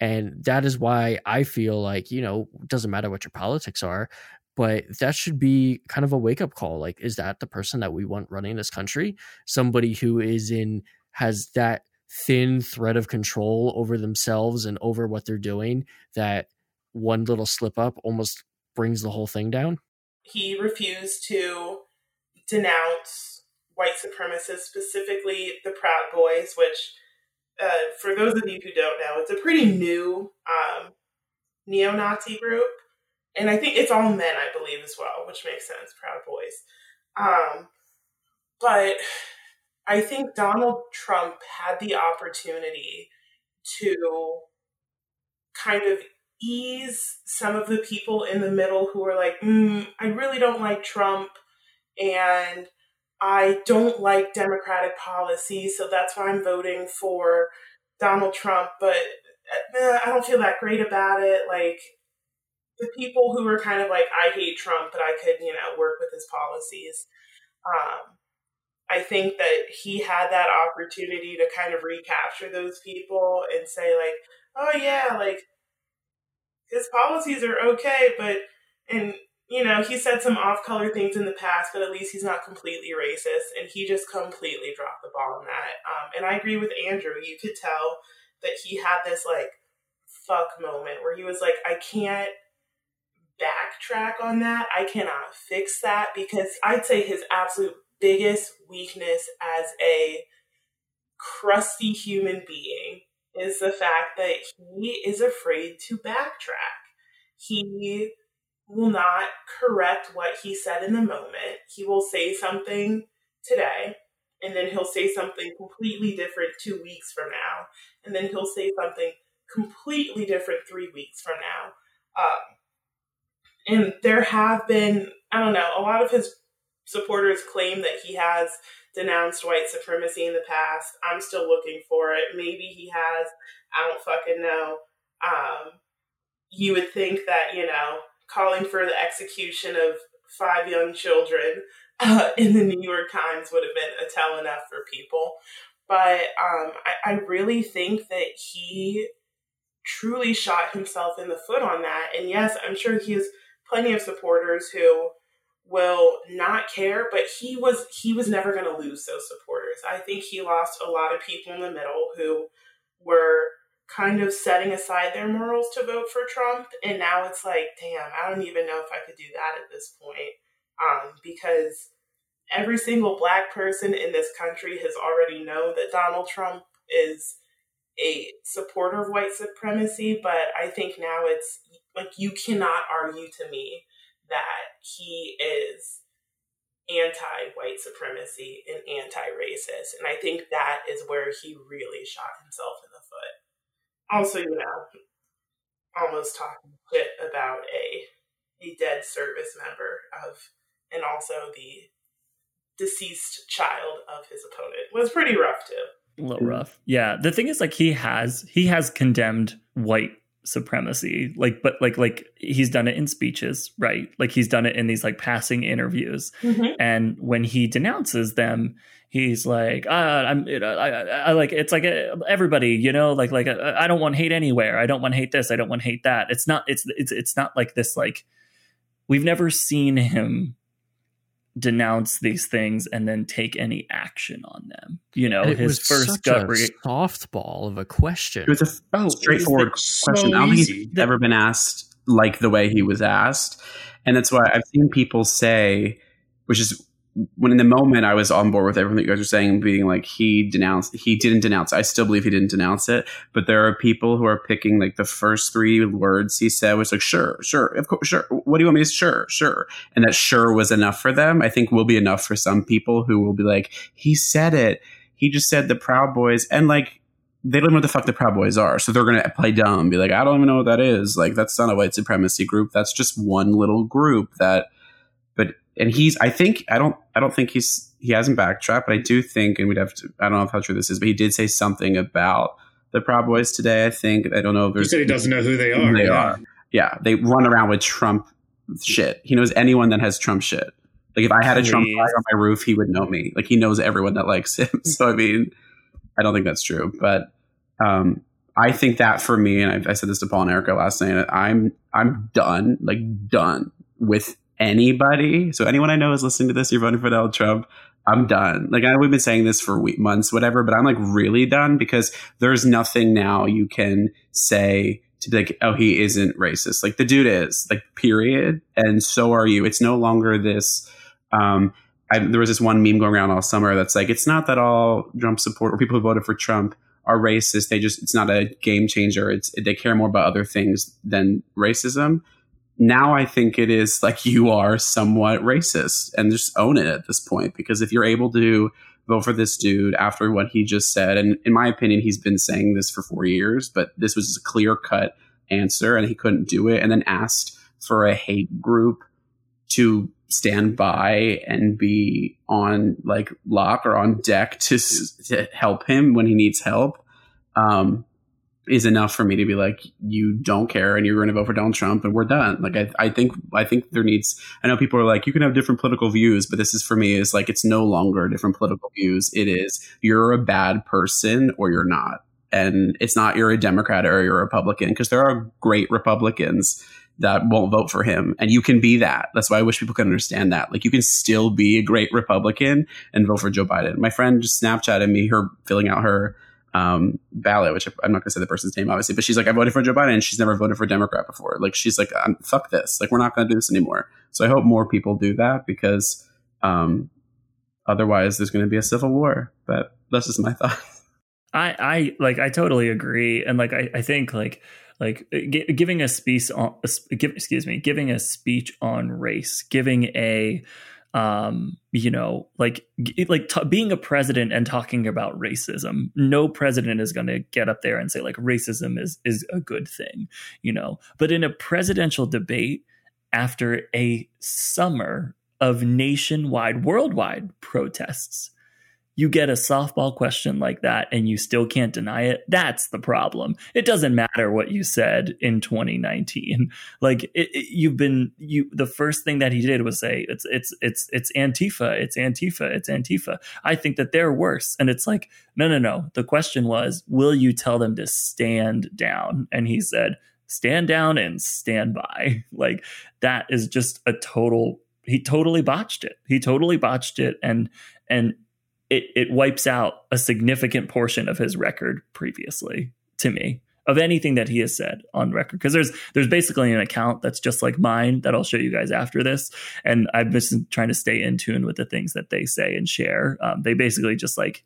and that is why I feel like, you know, doesn't matter what your politics are. but that should be kind of a wake up call. Like, is that the person that we want running this country? Somebody who is in, has that thin thread of control over themselves and over what they're doing that one little slip up almost brings the whole thing down? He refused to denounce white supremacists, specifically the Proud Boys, which, uh, for those of you who don't know, it's a pretty new um, neo Nazi group. And I think it's all men, I believe, as well, which makes sense, Proud Boys. Um, but I think Donald Trump had the opportunity to kind of ease some of the people in the middle who are like, mm, I really don't like Trump and I don't like Democratic policies, so that's why I'm voting for Donald Trump, but uh, I don't feel that great about it. Like, the people who were kind of like, I hate Trump, but I could, you know, work with his policies. Um, I think that he had that opportunity to kind of recapture those people and say, like, oh, yeah, like, his policies are okay, but, and, you know, he said some off color things in the past, but at least he's not completely racist. And he just completely dropped the ball on that. Um, and I agree with Andrew. You could tell that he had this, like, fuck moment where he was like, I can't backtrack on that. I cannot fix that because I'd say his absolute biggest weakness as a crusty human being is the fact that he is afraid to backtrack. He will not correct what he said in the moment. He will say something today, and then he'll say something completely different two weeks from now, and then he'll say something completely different three weeks from now. Um, and there have been, I don't know, a lot of his supporters claim that he has denounced white supremacy in the past. I'm still looking for it. Maybe he has. I don't fucking know. Um, you would think that, you know, calling for the execution of five young children uh, in the New York Times would have been a tell enough for people. But um, I, I really think that he truly shot himself in the foot on that. And yes, I'm sure he has plenty of supporters who will not care but he was he was never going to lose those supporters i think he lost a lot of people in the middle who were kind of setting aside their morals to vote for trump and now it's like damn i don't even know if i could do that at this point um, because every single black person in this country has already known that donald trump is a supporter of white supremacy but i think now it's like you cannot argue to me that he is anti-white supremacy and anti-racist and i think that is where he really shot himself in the also you know almost talking shit about a a dead service member of and also the deceased child of his opponent. Was pretty rough too. A little rough. Yeah the thing is like he has he has condemned white supremacy like but like like he's done it in speeches right? Like he's done it in these like passing interviews. Mm-hmm. and when he denounces them he's like uh, i'm I, I, I, like it's like uh, everybody you know like like uh, i don't want hate anywhere i don't want hate this i don't want hate that it's not it's it's it's not like this like we've never seen him denounce these things and then take any action on them. You know, his first gut re- softball of a question. It was a oh, straightforward question. So I don't think he's ever been asked like the way he was asked, and that's why I've seen people say, which is when in the moment I was on board with everything that you guys were saying, being like he denounced, he didn't denounce. I still believe he didn't denounce it, but there are people who are picking like the first three words he said was like sure, sure, of course, sure. What do you want me to sure, sure, and that sure was enough for them. I think will be enough for some people who will be like he said it. He just said the Proud Boys, and like they don't know what the fuck the Proud Boys are, so they're gonna play dumb, be like I don't even know what that is. Like that's not a white supremacy group. That's just one little group that and he's I think I don't I don't think he's he hasn't backtracked, but I do think and we'd have to I don't know how true this is, but he did say something about the Proud Boys today. I think I don't know if. He said he doesn't know who they are. Who they yeah. are. Yeah, they run around with Trump shit. He knows anyone that has Trump shit. Like if I had a Trump flag on my roof, he would know me. Like he knows everyone that likes him. (laughs) So I mean, I don't think that's true, but um, I think that for me, and I, I said this to Paul and Erica last night, I'm I'm done, like done with anybody. So anyone I know is listening to this, you're voting for Donald Trump. I'm done. Like I, we've been saying this for week, months, whatever, but I'm like really done because there's nothing now you can say to be like, oh, he isn't racist. Like the dude is, like, period. And so are you. It's no longer this. Um, I, there was this one meme going around all summer that's like, it's not that all Trump support or people who voted for Trump are racist. They just, it's not a game changer. It's, they care more about other things than racism. Now I think it is like you are somewhat racist and just own it at this point because if you're able to vote for this dude after what he just said. And in my opinion, he's been saying this for four years, but this was a clear cut answer and he couldn't do it. And then asked for a hate group to stand by and be on like lock or on deck to, to help him when he needs help. Um, is enough for me to be like, you don't care and you're going to vote for Donald Trump and we're done. Like, I, I think, I think there needs, I know people are like, you can have different political views, but this is for me is like, it's no longer different political views. It is, you're a bad person or you're not. And it's not you're a Democrat or you're a Republican because there are great Republicans that won't vote for him. And you can be that. That's why I wish people could understand that. Like you can still be a great Republican and vote for Joe Biden. My friend just Snapchatted me her filling out her um, ballot, which I'm not going to say the person's name, obviously, but she's like, I voted for Joe Biden, and she's never voted for a Democrat before. Like, she's like, fuck this. Like, we're not going to do this anymore. So I hope more people do that because um, otherwise there's going to be a civil war. But that's just my (laughs) thought. I, I like, I totally agree, and like, I, I think like, like g- giving a speech on, give, excuse me, giving a speech on race, giving a um you know like like t- being a president and talking about racism no president is going to get up there and say like racism is is a good thing you know? But in a presidential debate after a summer of nationwide worldwide protests you get a softball question like that and you still can't deny it that's the problem. It doesn't matter what you said in 2019 (laughs) like it, it, you've been you the first thing that he did was say it's it's it's it's antifa it's antifa it's antifa. I think that they're worse. And it's like no no no. The question was will you tell them to stand down? And he said stand down and stand by. (laughs) Like that is just a total he totally botched it. He totally botched it. And and it it wipes out a significant portion of his record previously to me of anything that he has said on record. Because there's there's basically an account that's just like mine that I'll show you guys after this. And I've been trying to stay in tune with the things that they say and share. Um, they basically just like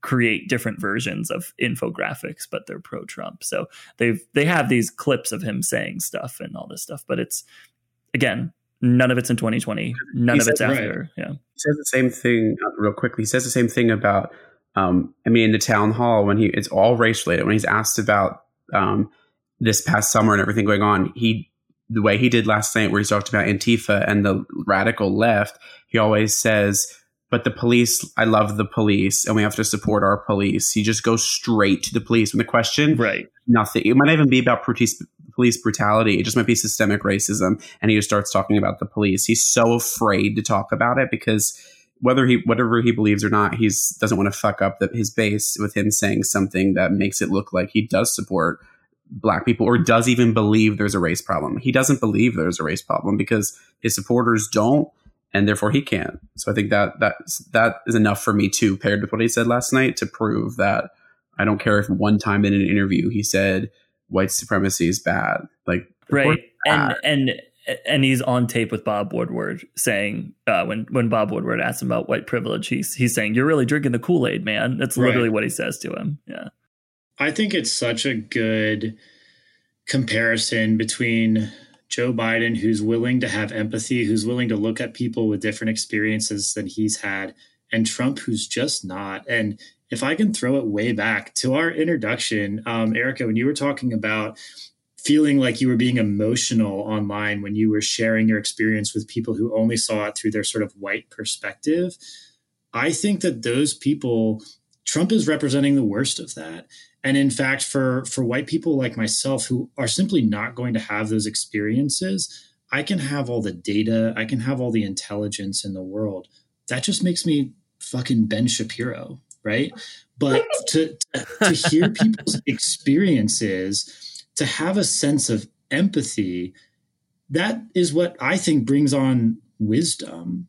create different versions of infographics but they're pro Trump so they've they have these clips of him saying stuff and all this stuff but it's again None of it's in 2020. None he of it's after. Right. Yeah. He says the same thing uh, real quickly. He says the same thing about, um, I mean, in the town hall when he, it's all race related. When he's asked about um, this past summer and everything going on, he, the way he did last night, where he talked about Antifa and the radical left, he always says, but the police, I love the police and we have to support our police. He just goes straight to the police. When the question, right. nothing, it might even be about police, police brutality. It just might be systemic racism. And he just starts talking about the police. He's so afraid to talk about it because whether he, whatever he believes or not, he's doesn't want to fuck up the, his base with him saying something that makes it look like he does support black people or does even believe there's a race problem. He doesn't believe there's a race problem because his supporters don't and therefore he can't. So I think that that that is enough for me too, paired with what he said last night, to prove that I don't care if one time in an interview he said white supremacy is bad. Like right, bad. and and and he's on tape with Bob Woodward saying uh, when when Bob Woodward asks him about white privilege, he's he's saying you're really drinking the Kool Aid, man. That's literally right. what he says to him. Yeah, I think it's such a good comparison between Joe Biden, who's willing to have empathy, who's willing to look at people with different experiences than he's had, and Trump, who's just not. And if I can throw it way back to our introduction, um, Erica, when you were talking about feeling like you were being emotional online when you were sharing your experience with people who only saw it through their sort of white perspective, I think that those people, Trump is representing the worst of that. And in fact, for for white people like myself who are simply not going to have those experiences, I can have all the data, I can have all the intelligence in the world. That just makes me fucking Ben Shapiro, right? But (laughs) to, to hear people's (laughs) experiences, to have a sense of empathy, that is what I think brings on wisdom,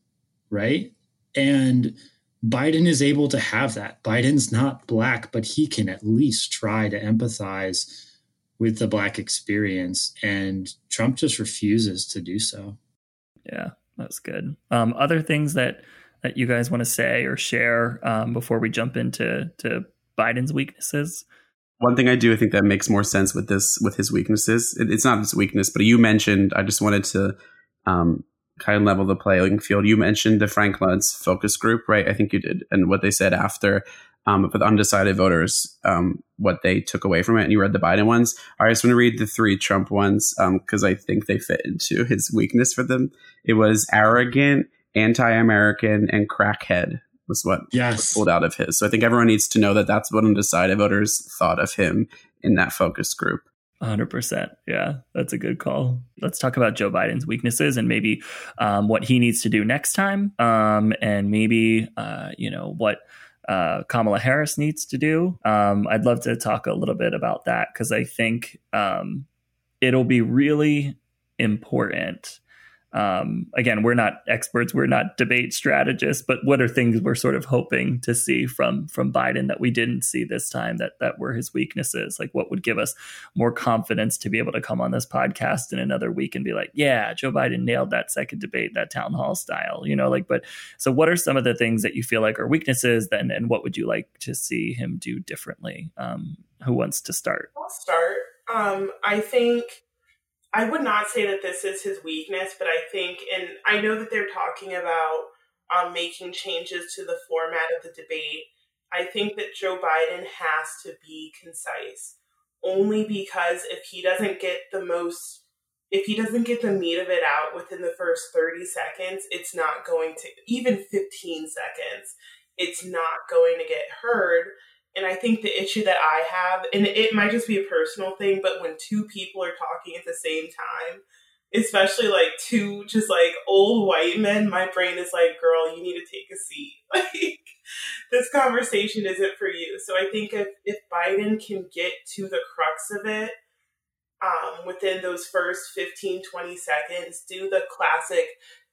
right? And Biden is able to have that. Biden's not black, but he can at least try to empathize with the black experience. And Trump just refuses to do so. Yeah, that's good. Um, other things that that you guys want to say or share um, before we jump into to Biden's weaknesses? One thing I do, I think that makes more sense with this with his weaknesses. It, it's not his weakness, but you mentioned. I just wanted to um, kind of level the playing field. You mentioned the Frank Luntz focus group, right? I think you did, and what they said after um, the undecided voters, um, what they took away from it. And you read the Biden ones. I just want to read the three Trump ones because um, I think they fit into his weakness for them. It was arrogant, anti-American, and crackhead was what yes. pulled out of his. So I think everyone needs to know that that's what undecided voters thought of him in that focus group. 100%. Yeah, that's a good call. Let's talk about Joe Biden's weaknesses and maybe um, what he needs to do next time. Um, and maybe, uh, you know, what uh, Kamala Harris needs to do. Um, I'd love to talk a little bit about that because I think um, it'll be really important um, again, we're not experts, we're not debate strategists, but what are things we're sort of hoping to see from from Biden that we didn't see this time that that were his weaknesses? Like, what would give us more confidence to be able to come on this podcast in another week and be like, yeah, Joe Biden nailed that second debate, that town hall style, you know? Like, but so what are some of the things that you feel like are weaknesses? Then, and what would you like to see him do differently? Um, who wants to start? I'll start. Um, I think I would not say that this is his weakness, but I think, and I know that they're talking about um, making changes to the format of the debate. I think that Joe Biden has to be concise, only because if he doesn't get the most, if he doesn't get the meat of it out within the first 30 seconds, it's not going to, even 15 seconds, it's not going to get heard. And I think the issue that I have, and it might just be a personal thing, but when two people are talking at the same time, especially like two just like old white men, my brain is like, girl, you need to take a seat. (laughs) Like, this conversation isn't for you. So I think if, if Biden can get to the crux of it um, within those first 15, 20 seconds, do the classic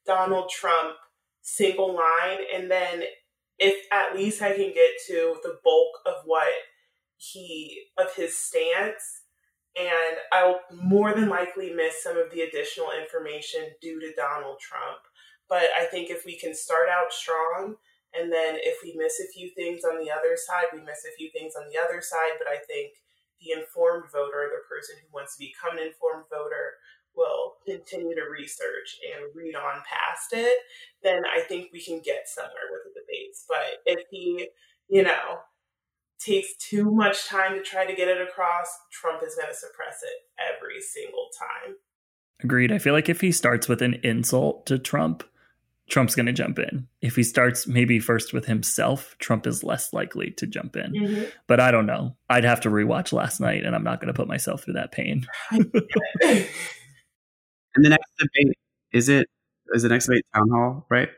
Donald Trump single line, and then if at least I can get to the bulk of what he of his stance and I'll more than likely miss some of the additional information due to Donald Trump. But I think if we can start out strong and then if we miss a few things on the other side, we miss a few things on the other side. But I think the informed voter, the person who wants to become an informed voter, will continue to research and read on past it, then I think we can get somewhere with the debates. But if he, you know, takes too much time to try to get it across, Trump is going to suppress it every single time. Agreed. I feel like if he starts with an insult to Trump, Trump's going to jump in. If he starts maybe first with himself, Trump is less likely to jump in. Mm-hmm. But I don't know. I'd have to rewatch last night, and I'm not going to put myself through that pain. (laughs) And the next debate is it is the next debate town hall, right?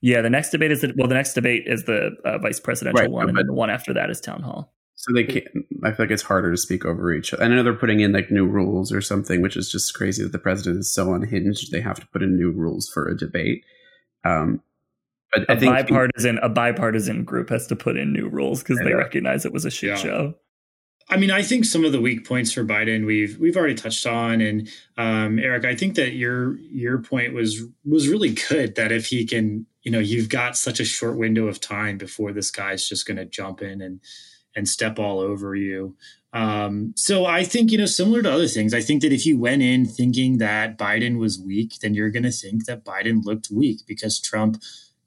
Yeah, the next debate is the well, the next debate is the uh, vice presidential right, one, and then the one after that is town hall. So they can't. I feel like it's harder to speak over each. other. I know they're putting in like new rules or something, which is just crazy that the president is so unhinged. They have to put in new rules for a debate. Um, but a I think bipartisan a bipartisan group has to put in new rules because they recognize it was a shit yeah. show. I mean, I think some of the weak points for Biden we've we've already touched on, and um, Eric, I think that your your point was was really good. That if he can, you know, you've got such a short window of time before this guy's just going to jump in and and step all over you. Um, so I think you know, similar to other things, I think that if you went in thinking that Biden was weak, then you're going to think that Biden looked weak because Trump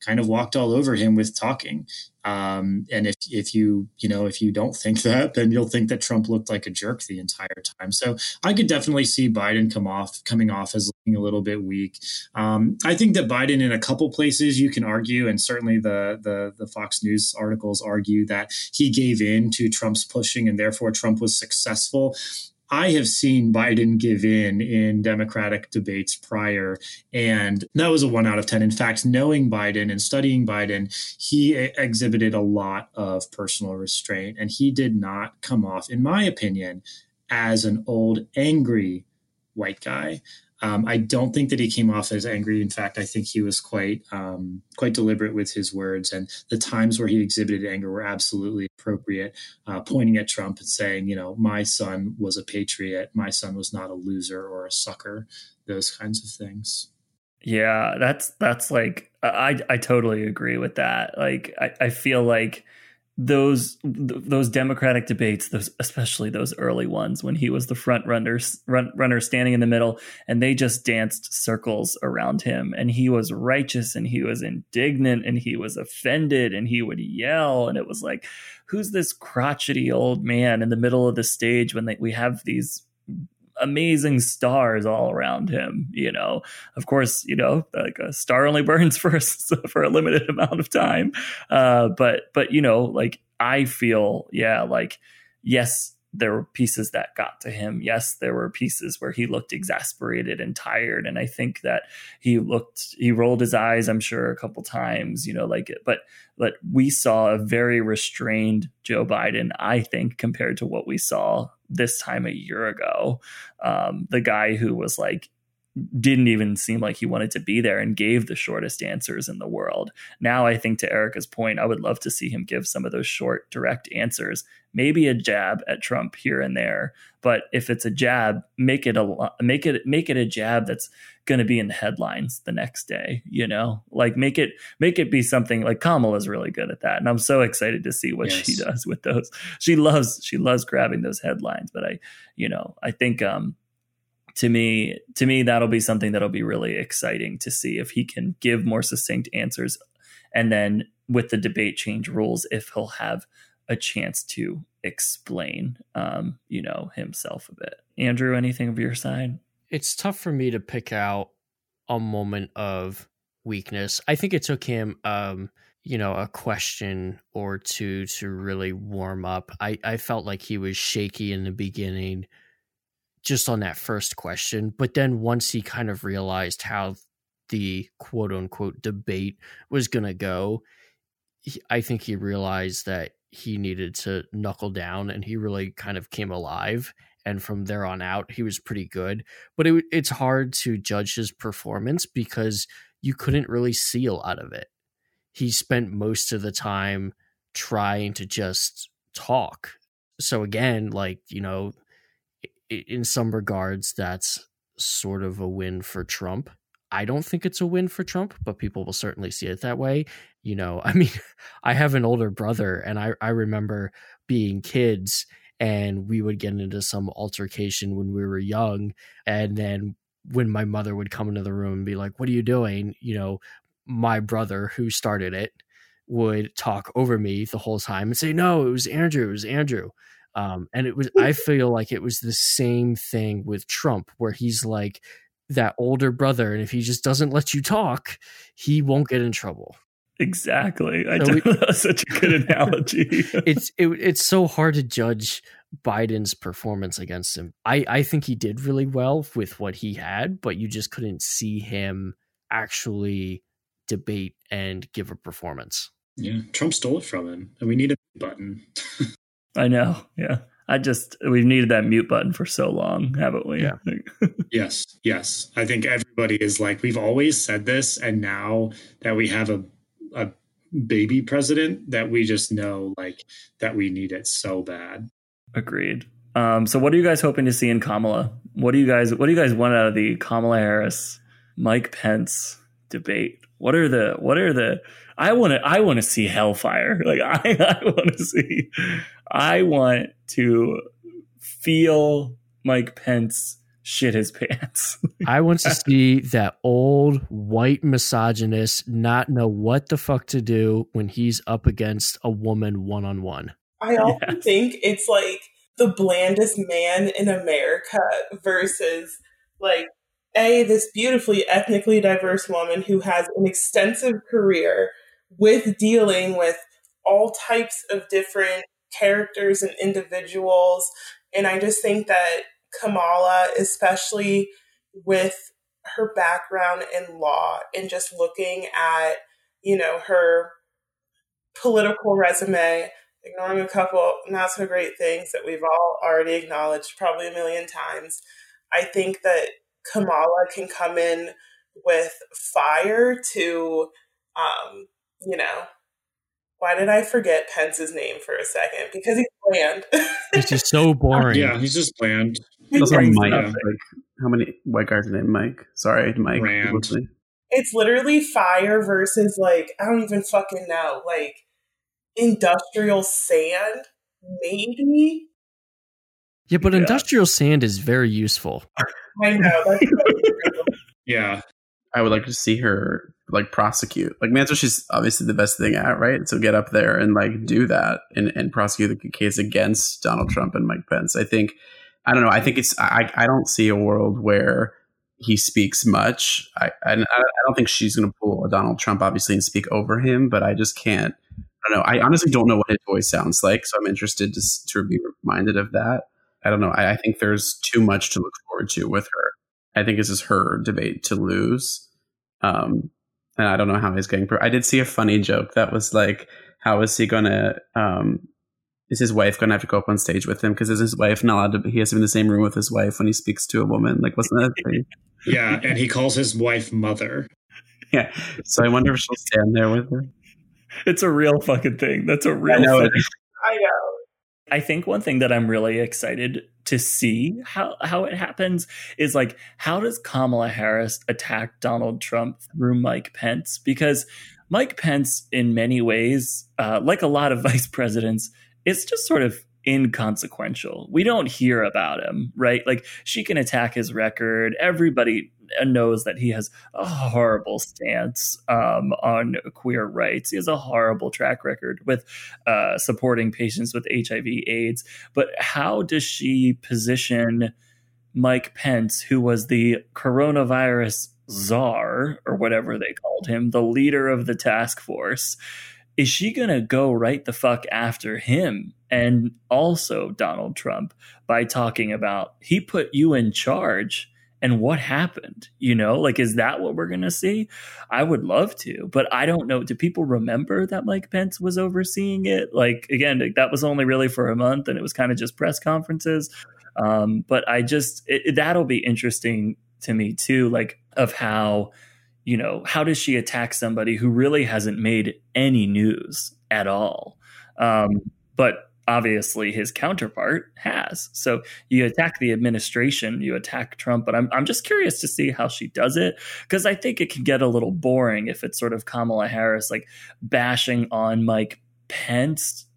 kind of walked all over him with talking. Um, and if if you you know if you don't think (laughs) that, then you'll think that Trump looked like a jerk the entire time. So I could definitely see Biden come off coming off as looking a little bit weak. Um, I think that Biden in a couple places you can argue, and certainly the the the Fox News articles argue that he gave in to Trump's pushing, and therefore Trump was successful. I have seen Biden give in in Democratic debates prior, and that was a one out of 10. In fact, knowing Biden and studying Biden, he exhibited a lot of personal restraint, and he did not come off, in my opinion, as an old, angry white guy. Um, I don't think that he came off as angry. In fact, I think he was quite um, quite deliberate with his words, and the times where he exhibited anger were absolutely appropriate. Uh, pointing at Trump and saying, "You know, my son was a patriot. My son was not a loser or a sucker." Those kinds of things. Yeah, that's that's like I I totally agree with that. Like I, I feel like those those democratic debates those especially those early ones when he was the front runner run, runner standing in the middle and they just danced circles around him. And he was righteous and he was indignant and he was offended and he would yell. And it was like who's this crotchety old man in the middle of the stage when they, we have these amazing stars all around him. You know, of course, you know, like a star only (laughs) burns for for a limited amount of time. Uh, but but you know, like I feel, yeah, like yes, there were pieces that got to him. Yes, there were pieces where he looked exasperated and tired. And I think that he looked, he rolled his eyes, I'm sure, a couple times, you know, like, it. but, but we saw a very restrained Joe Biden, I think, compared to what we saw this time a year ago. Um, the guy who was like, didn't even seem like he wanted to be there and gave the shortest answers in the world. Now, I think to Erica's point, I would love to see him give some of those short, direct answers, maybe a jab at Trump here and there. But if it's a jab, make it a make it make it a jab that's going to be in the headlines the next day. You know, like make it make it be something like Kamala's really good at that, and I'm so excited to see what yes. she does with those. She loves she loves grabbing those headlines, but I, you know, I think um to me to me that'll be something that'll be really exciting to see if he can give more succinct answers. And then with the debate change rules if he'll have a chance to explain um, you know himself a bit. Andrew anything of your side? It's tough for me to pick out a moment of weakness. I think it took him um, you know a question or two to really warm up. I i felt like he was shaky in the beginning just on that first question. But then once he kind of realized how the quote unquote debate was going to go, I think he realized that he needed to knuckle down and he really kind of came alive. And from there on out, he was pretty good. But it, it's hard to judge his performance because you couldn't really see a lot of it. He spent most of the time trying to just talk. So again, like, you know, in some regards, that's sort of a win for Trump. I don't think it's a win for Trump, but people will certainly see it that way. You know, (laughs) I mean, I have an older brother, and I, I remember being kids and we would get into some altercation when we were young. And then when my mother would come into the room and be like, What are you doing? You know, my brother who started it would talk over me the whole time and say, No, it was Andrew, it was Andrew. Um, and it was, (laughs) I feel like it was the same thing with Trump, where he's like that older brother. And if he just doesn't let you talk, he won't get in trouble. Exactly. I so we, (laughs) that's such a good analogy. (laughs) it's it, it's so hard to judge Biden's performance against him. I I think he did really well with what he had, but you just couldn't see him actually debate and give a performance. Yeah, Trump stole it from him, and we need a button. I know. Yeah. I just we've needed that mute button for so long, haven't we? Yeah. (laughs) yes, yes. I think everybody is like we've always said this, and now that we have a a baby president, that we just know like that we need it so bad. Agreed. Um, so, what are you guys hoping to see in Kamala? What do you guys What do you guys want out of the Kamala Harris Mike Pence debate? What are the What are the I want to I want to see hellfire. (laughs) Like I I want to see I want to feel Mike Pence shit his pants. (laughs) I want to see that old white misogynist not know what the fuck to do when he's up against a woman one on one. I also yes. think it's like the blandest man in America versus like a this beautifully ethnically diverse woman who has an extensive career with dealing with all types of different characters and individuals. And I just think that Kamala, especially with her background in law and just looking at, you know, her political resume, ignoring a couple not so great things that we've all already acknowledged probably a million times, I think that Kamala can come in with fire to, um, you know, why did I forget Pence's name for a second? Because he's bland. (laughs) It's just so boring. Yeah, he's just bland. Also, Brings Mike. up- Like, how many white guys are named Mike? Sorry, Mike. Rand. it's literally fire versus like I don't even fucking know, like industrial sand, maybe. Yeah, but Yeah. industrial sand is very useful. I know. That's (laughs) Yeah. I would like to see her like prosecute. Like, that's what she's obviously the best thing at, right? So get up there and like do that and, and prosecute the case against Donald Trump and Mike Pence. I think, I don't know. I think it's, I, I don't see a world where he speaks much. I, I, I don't think she's going to pull a Donald Trump, obviously, and speak over him, but I just can't. I don't know. I honestly don't know what his voice sounds like. So I'm interested to, to be reminded of that. I don't know. I, I think there's too much to look forward to with her. I think this is her debate to lose. Um, and I don't know how he's getting. Pro- I did see a funny joke that was like, how is he gonna? Um, is his wife gonna have to go up on stage with him? Because is his wife not allowed to? He has to be in the same room with his wife when he speaks to a woman. Like, wasn't that a thing? (laughs) Yeah. And he calls his wife mother. (laughs) yeah. So I wonder if she'll stand there with her. It's a real fucking thing. That's a real I know thing. (laughs) I know. I think one thing that I'm really excited to see how how it happens is like how does Kamala Harris attack Donald Trump through Mike Pence? Because Mike Pence, in many ways, uh, like a lot of (laughs) vice presidents, is just sort of inconsequential. We don't hear about him, right? Like she can attack his record. Everybody knows that he has a horrible stance um, on queer rights. He has a horrible track record with uh, supporting patients with HIV/AIDS. But how does she position Mike Pence, who was the coronavirus czar or whatever they called him, the leader of the task force? Is she going to go right the fuck after him and also Donald Trump by talking about he put you in charge? and what happened you know? Like is that what we're going to see? I would love to but i don't know. Do people remember that mike pence was overseeing it? Like again that was only really for a month and it was kind of just press conferences. Um, but i just it- that'll be interesting to me too like of how you know how does she attack somebody who really hasn't made any news at all? Um, but obviously his counterpart has. So you attack the administration, you attack Trump, but I'm I'm just curious to see how she does it because I think it can get a little boring if it's sort of Kamala Harris like bashing on Mike Pence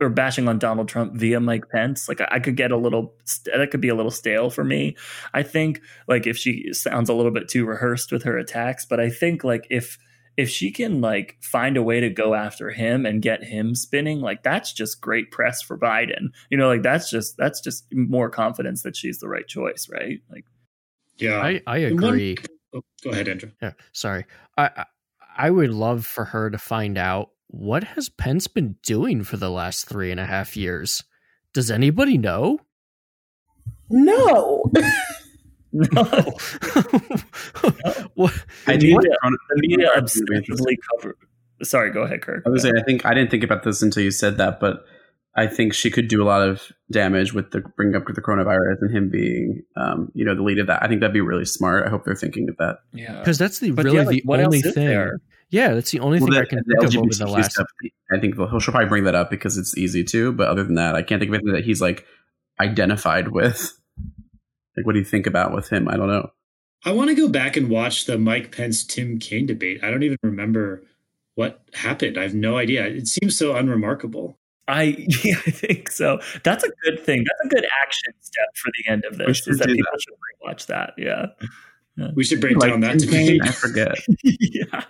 or bashing on Donald Trump via Mike Pence. Like I, I could get a little that could be a little stale for me. I think like if she sounds a little bit too rehearsed with her attacks, but I think like if if she can like find a way to go after him and get him spinning like that's just great press for biden you know like that's just that's just more confidence that she's the right choice right like Yeah. I, I agree. Oh, go ahead, Andrew. Yeah, sorry. I I- I would love for her to find out what has Pence been doing for the last three and a half years. Does anybody know? No. (laughs) no what? I The think media- Corona- the media Coronavirus is really interesting. obsessively cover sorry go ahead kirk I was saying, I think I didn't think about this until you said that, but I think she could do a lot of damage with the bringing up the coronavirus and him being, um, you know, the lead of that. I think that'd be really smart. I hope they're thinking of that. yeah Because that's the But really yeah, like, the only thing. there? Yeah, that's the only thing Well, I can the think of over the last. stuff, I think he'll, she'll probably bring that up because it's easy to. But other than that, I can't think of anything that he's like identified with. (laughs) Like, what do you think about with him? I don't know. I want to go back and watch the Mike Pence Tim Kaine debate. I don't even remember what happened. I have no idea. It seems so unremarkable. I (laughs) yeah, I think so. That's a good thing. That's a good action step for the end of this. should Is that do people should rewatch that. Yeah. We should break Like, down that Tim Kaine? debate. I forget. (laughs) yeah.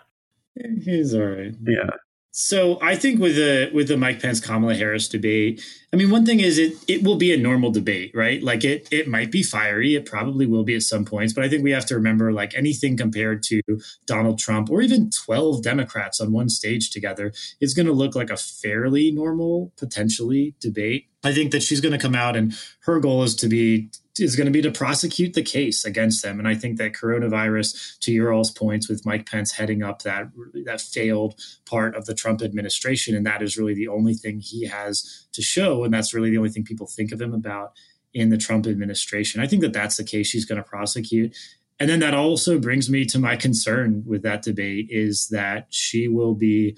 Eh, he's all right. Yeah. So I think with the with the Mike Pence Kamala Harris debate, I mean, one thing is it it will be a normal debate, right? Like it it might be fiery, it probably will be at some points, but I think we have to remember like anything compared to Donald Trump or even twelve Democrats on one stage together is going to look like a fairly normal, potentially debate. I think that she's going to come out and her goal is to be is going to be to prosecute the case against them. And I think that coronavirus, to your all's points, with Mike Pence heading up that that failed part of the Trump administration, and that is really the only thing he has to show, and that's really the only thing people think of him about in the Trump administration. I think that that's the case she's going to prosecute. And then that also brings me to my concern with that debate is that she will be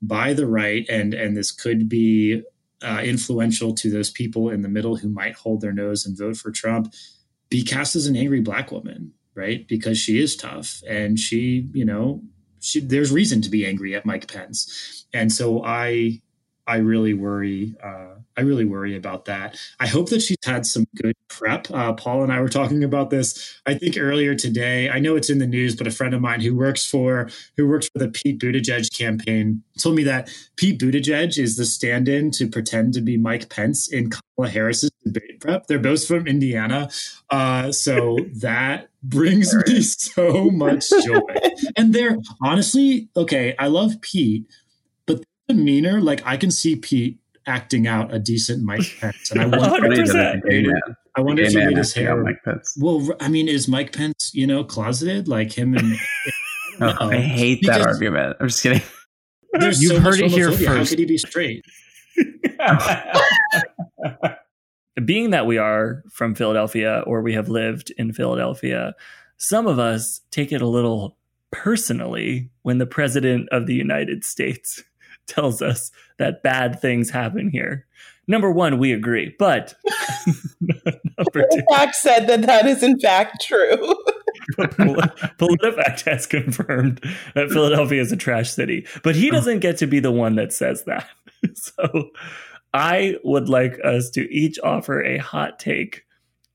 by the right, and and this could be uh, influential to those people in the middle who might hold their nose and vote for Trump, be cast as an angry black woman, right? Because she is tough and she, you know, she, there's reason to be angry at Mike Pence, and so I I really worry. Uh, I really worry about that. I hope that she's had some good prep. Uh, Paul and I were talking about this. I think earlier today. I know it's in the news, but a friend of mine who works for who works for the Pete Buttigieg campaign told me that Pete Buttigieg is the stand-in to pretend to be Mike Pence in Kamala Harris's debate prep. They're both from Indiana, uh, so (laughs) that brings me so much joy. And they're honestly okay. I love Pete demeanor, like I can see Pete acting out a decent Mike (laughs) Pence, and I wonder, I wonder if he made his hair. Mike Pence. Well, I mean, is Mike Pence, you know, closeted like him and? (laughs) oh, I hate that argument. I'm just kidding. (laughs) You've so heard it here first. How could he be straight? Being that we are from Philadelphia or we have lived in Philadelphia, some of us take it a little personally when the president of the United States tells us that bad things happen here. Number one, we agree, but (laughs) number two, fact said that that is in fact true. (laughs) PolitiFact has confirmed that Philadelphia is a trash city, but he doesn't get to be the one that says that. (laughs) So I would like us to each offer a hot take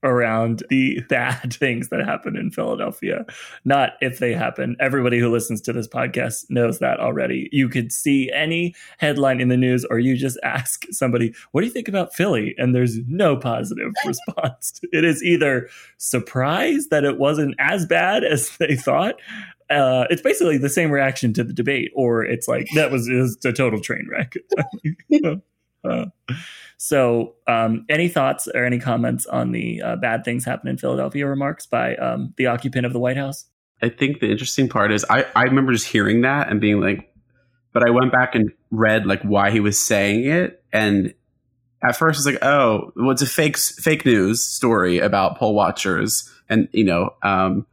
around the (laughs) bad things that happen in Philadelphia, not if they happen. Everybody who listens to this podcast knows that already. You could see any headline in the news, or you just (laughs) ask somebody, What do you think about Philly? And there's no positive (laughs) response. It is either surprise that it wasn't as bad as they thought. Uh, it's basically the same reaction to the debate, or it's like that was, was a total train wreck. Uh, so, um, any thoughts or any comments on the uh, bad things happen in Philadelphia remarks by um, the occupant of the White House? I think the interesting part is I, I remember just hearing that and being like, but I went back and read like why he was saying it, and at first it's like, oh, well, it's a fake fake news story about poll watchers, and you know, um,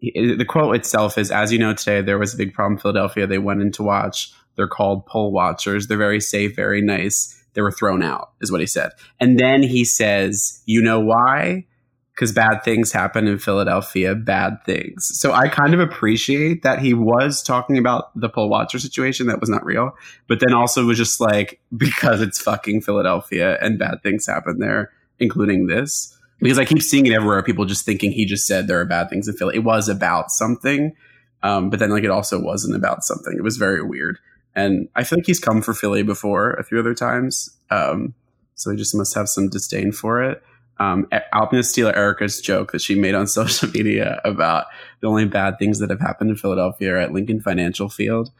the quote itself is, as you know, today there was a big problem in Philadelphia. They went in to watch. They're called poll watchers. They're very safe, very nice they were thrown out, is what he said. And then he says, You know why? Because bad things happen in Philadelphia, bad things. So I kind of appreciate that he was talking about the poll watcher situation that was not real, but then also was just like, (laughs) because it's fucking Philadelphia and bad things happen there, including this. Because I keep seeing it everywhere, people just thinking he just said there are bad things in Philly. It was about something, um, but then like it also wasn't about something. It was very weird. And I feel like he's come for Philly before a few other times. Um, so he just must have some disdain for it. Um, I'm Erica's joke that she made on (laughs) social media about the only bad things that have happened in Philadelphia are at Lincoln Financial Field,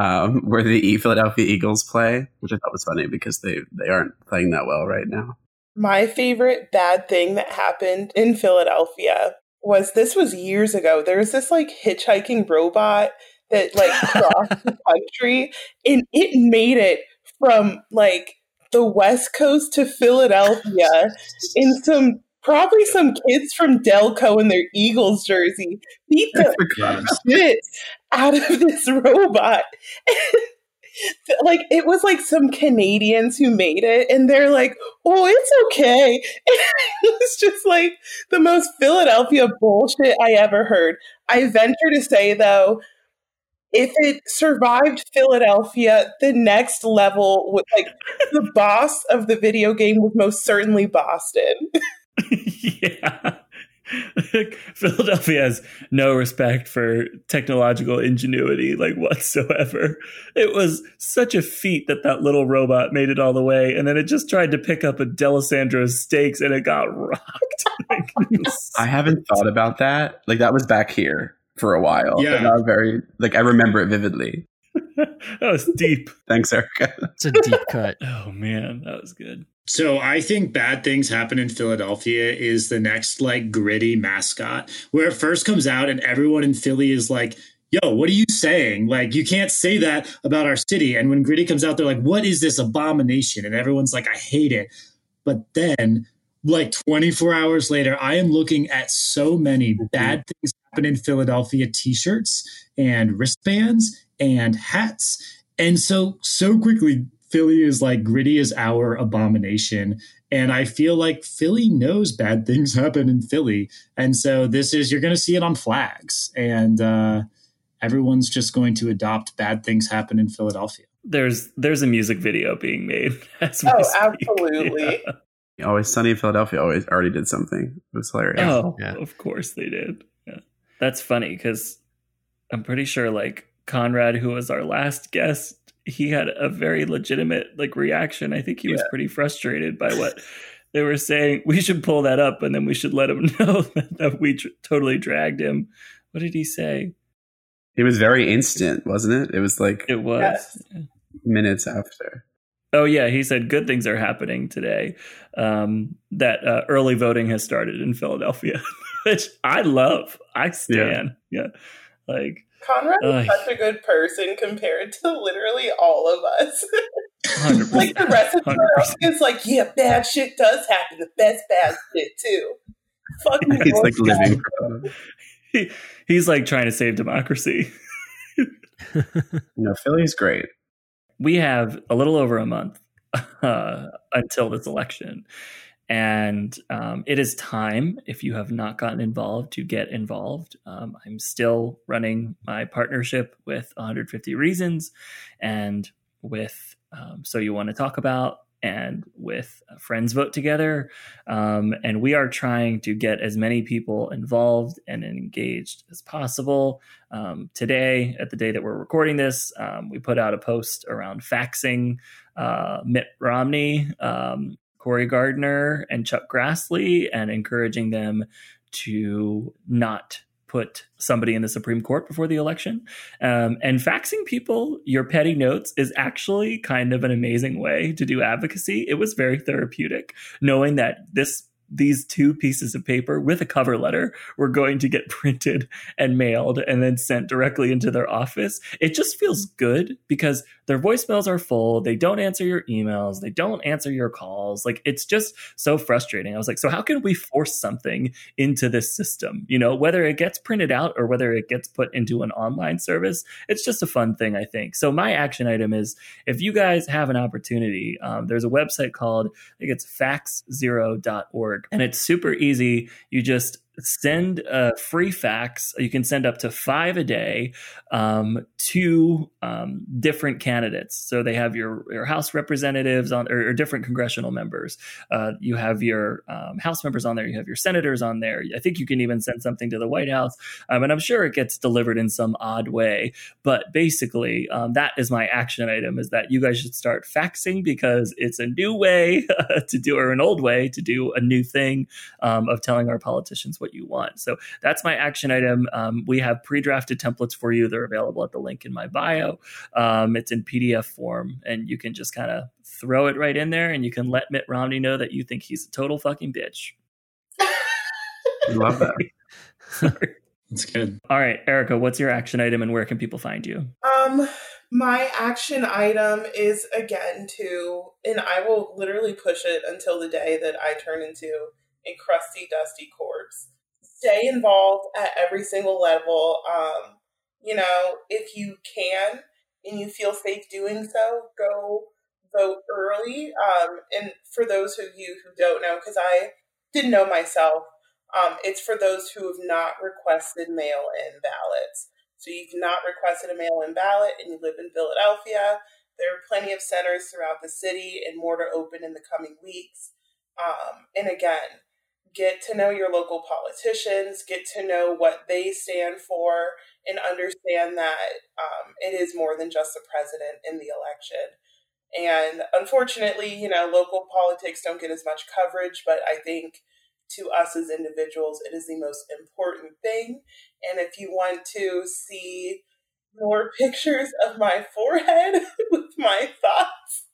um, (laughs) where the Philadelphia Eagles play, which I thought was funny because they, they aren't playing that well right now. My favorite bad thing that happened in Philadelphia was this was years ago. There was this like hitchhiking robot that like crossed the (laughs) country and it made it from like the west coast to Philadelphia in some probably some kids from Delco in their Eagles jersey beat the shit out of (laughs) this robot. (laughs) like it was like some Canadians who made it, and they're like, "Oh, it's okay." it was just like the most Philadelphia bullshit I ever heard. I venture to say, though, if it survived Philadelphia, the next level would like (laughs) the boss of the video game was most certainly Boston. (laughs) yeah. (laughs) Philadelphia has no respect for technological ingenuity, like whatsoever. It was such a feat that that little robot made it all the way, and then it just tried to pick up a Dalessandro's steaks and it got rocked. I haven't thought about that. Like that was back here for a while. Yeah. And I was very like I remember it vividly. (laughs) that was deep. Thanks, Erica. It's a deep cut. (laughs) oh man, that was good. So I think bad things happen in Philadelphia is the next like gritty mascot where it first comes out and everyone in Philly is like, yo, what are you saying? Like, you can't say that about our city. And when Gritty comes out, they're like, what is this abomination? And everyone's like, I hate it. But then like 24 hours later, I am looking at so many mm-hmm. bad things happen in Philadelphia t-shirts and wristbands and hats. And so so quickly Philly is like gritty as our abomination. And I feel like Philly knows bad things (laughs) happen in Philly. And so this is, you're going to see it on flags. And uh, everyone's just going to adopt bad things happen in Philadelphia. There's there's a music video being made. (laughs) oh, absolutely. (laughs) Yeah. Always Sunny in Philadelphia always already did something. It was hilarious. Oh, yeah. of course they did. Yeah. That's funny because I'm pretty sure like Conrad, who was our last guest, he had a very legitimate like reaction. I think he was pretty frustrated by what (laughs) they were saying. We should pull that up, and then we should let him (laughs) know that we tr- totally dragged him. What did he say? It was very instant, wasn't it? It was like it was yes. minutes after. Oh yeah, he said good things are happening today. Um, that uh, early voting has started in Philadelphia, (laughs) which I love. I stand. Yeah, yeah. like Conrad is such a good person compared to literally all of us. (laughs) like the rest of the world is like, yeah, bad shit does happen. The best bad shit too. Fucking (laughs) he's like living. he, he's like trying to save democracy. no, Philly's great. We have a little over a month (laughs) uh, until this election. And um, it is time, if you have not gotten involved, to get involved. Um, I'm still running my partnership with 150 Reasons and with um, So You Want to Talk About and with Friends Vote Together. Um, and we are trying to get as many people involved and engaged as possible. Um, today, at the day that we're recording this, um, we put out a post around faxing uh, Mitt Romney um, Cory Gardner and Chuck Grassley and encouraging them to not put somebody in the Supreme Court before the election. Um, and faxing people your petty notes is actually kind of an amazing way to do advocacy. It was very therapeutic knowing that this these two pieces of paper with a cover letter were going to get (laughs) printed and mailed and then sent directly into their office. It just feels good because their voicemails are full. They don't answer your emails. They don't answer your calls. Like it's just so frustrating. I was like, so how can we force something into this system? You know, whether it gets printed out or whether it gets put into an online service, it's just a fun thing, I think. So my action item is if you guys have an opportunity, um, there's a website called, I think it's faxzero.org, and it's super easy. You just send a free fax. You can send up to five a day um, to um, different candidates. So they have your, your House representatives on, or, or different congressional members. Uh, you have your um, House members on there. You have your senators on there. I think you can even send something to the White House. Um, and I'm sure it gets delivered in some odd way. But basically, um, that is my action item: is that you guys should start faxing because it's a new way (laughs) to do, or an old way to do a new thing um, of telling our politicians what what you want. So that's my action item. Um, we have pre-drafted templates for you. They're available at the link in my bio. Um, it's in PDF form, and you can just kind of throw it right in there, and you can let Mitt Romney know that you think he's a total fucking bitch. (laughs) Love that. That's good. All right, Erica, what's your action item, and where can people find you? Um, my action item is again to, and I will literally push it until the day that I turn into a crusty, dusty corpse stay involved at every single level. Um, you know, if you can and you feel safe doing so, go vote early. Um, and for those of you who don't know, because I didn't know myself, um, it's for those who have not requested mail in ballots. So you've not requested a mail in ballot and you live in Philadelphia. There are plenty of centers throughout the city and more to open in the coming weeks. Um, and again, get to know your local politicians, get to know what they stand for, and understand that um, it is more than just the president in the election. And unfortunately, you know, local politics don't get as much coverage, but I think to us as individuals, it is the most important thing. And if you want to see more (laughs) pictures of my forehead (laughs) with my thoughts,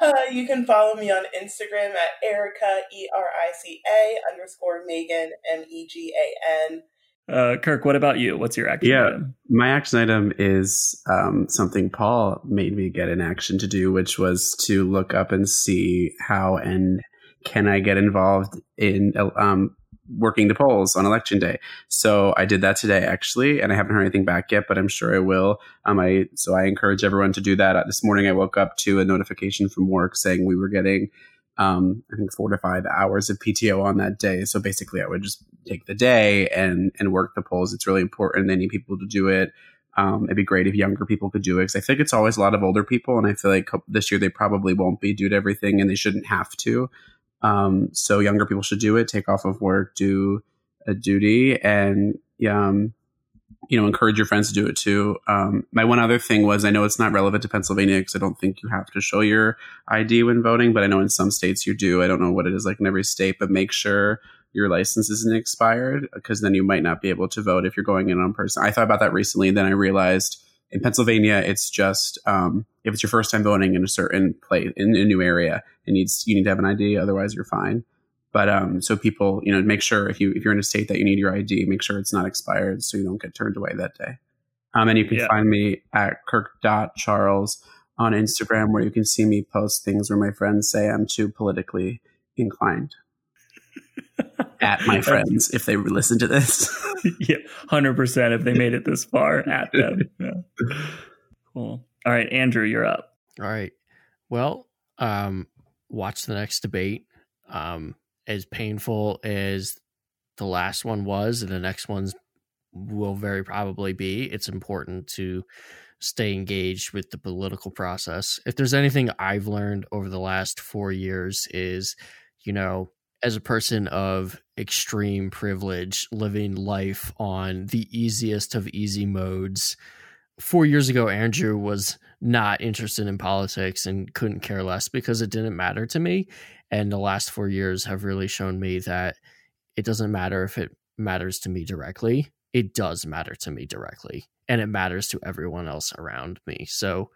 uh, you can follow me on Instagram at Erica, E R I C A underscore Megan, M E G A N. Uh, Kirk, what about you? What's your action yeah, item? My action item is um, something Paul made me get in action to do, which was to look up and see how and can I get involved in um, working the polls on election day? So I did that today actually, and I haven't heard anything back yet, but I'm sure I will. Um, I so I encourage everyone to do that. Uh, this morning I woke up to a notification from work saying we were getting. Um, I think four to five hours of PTO on that day. So basically, I would just take the day and and work the polls. It's really important. They need people to do it. Um, it'd be great if younger people could do it because I think it's always a lot of older people, and I feel like this year they probably won't be due to everything, and they shouldn't have to. Um, so younger people should do it. Take off of work, do a duty, and um, you know, encourage your friends to do it too. Um, my one other thing was I know it's not relevant to Pennsylvania because I don't think you have to show your ID when voting, but I know in some states you do. I don't know what it is like in every state, but make sure your license isn't expired because then you might not be able to vote if you're going in on person. I thought about that recently, and then I realized in Pennsylvania, it's just um, if it's your first time voting in a certain place in a new area, it needs you need to have an ID. Otherwise, you're fine. But um, so people, you know, make sure if you if you're in a state that you need your ID, make sure it's not expired so you don't get turned away that day. Um, and you can yeah. find me at kirk.charles on Instagram where you can see me post things where my friends say I'm too politically inclined at my friends if they listen to this. (laughs) (laughs) yeah, hundred percent. If they made it this far, at them. (laughs) Yeah. Cool. All right, Andrew, you're up. All right. Well, um, watch the next debate. Um, as painful as the last one was, and the next one's will very probably be. It's important to stay engaged with the political process. If there's anything I've learned over the last four years, is you know as a person of extreme privilege, living life on the easiest of easy modes. Four years ago, Andrew was not interested in politics and couldn't care less because it didn't matter to me. And the last four years have really shown me that it doesn't matter if it matters to me directly, it does matter to me directly. And it matters to everyone else around me. So,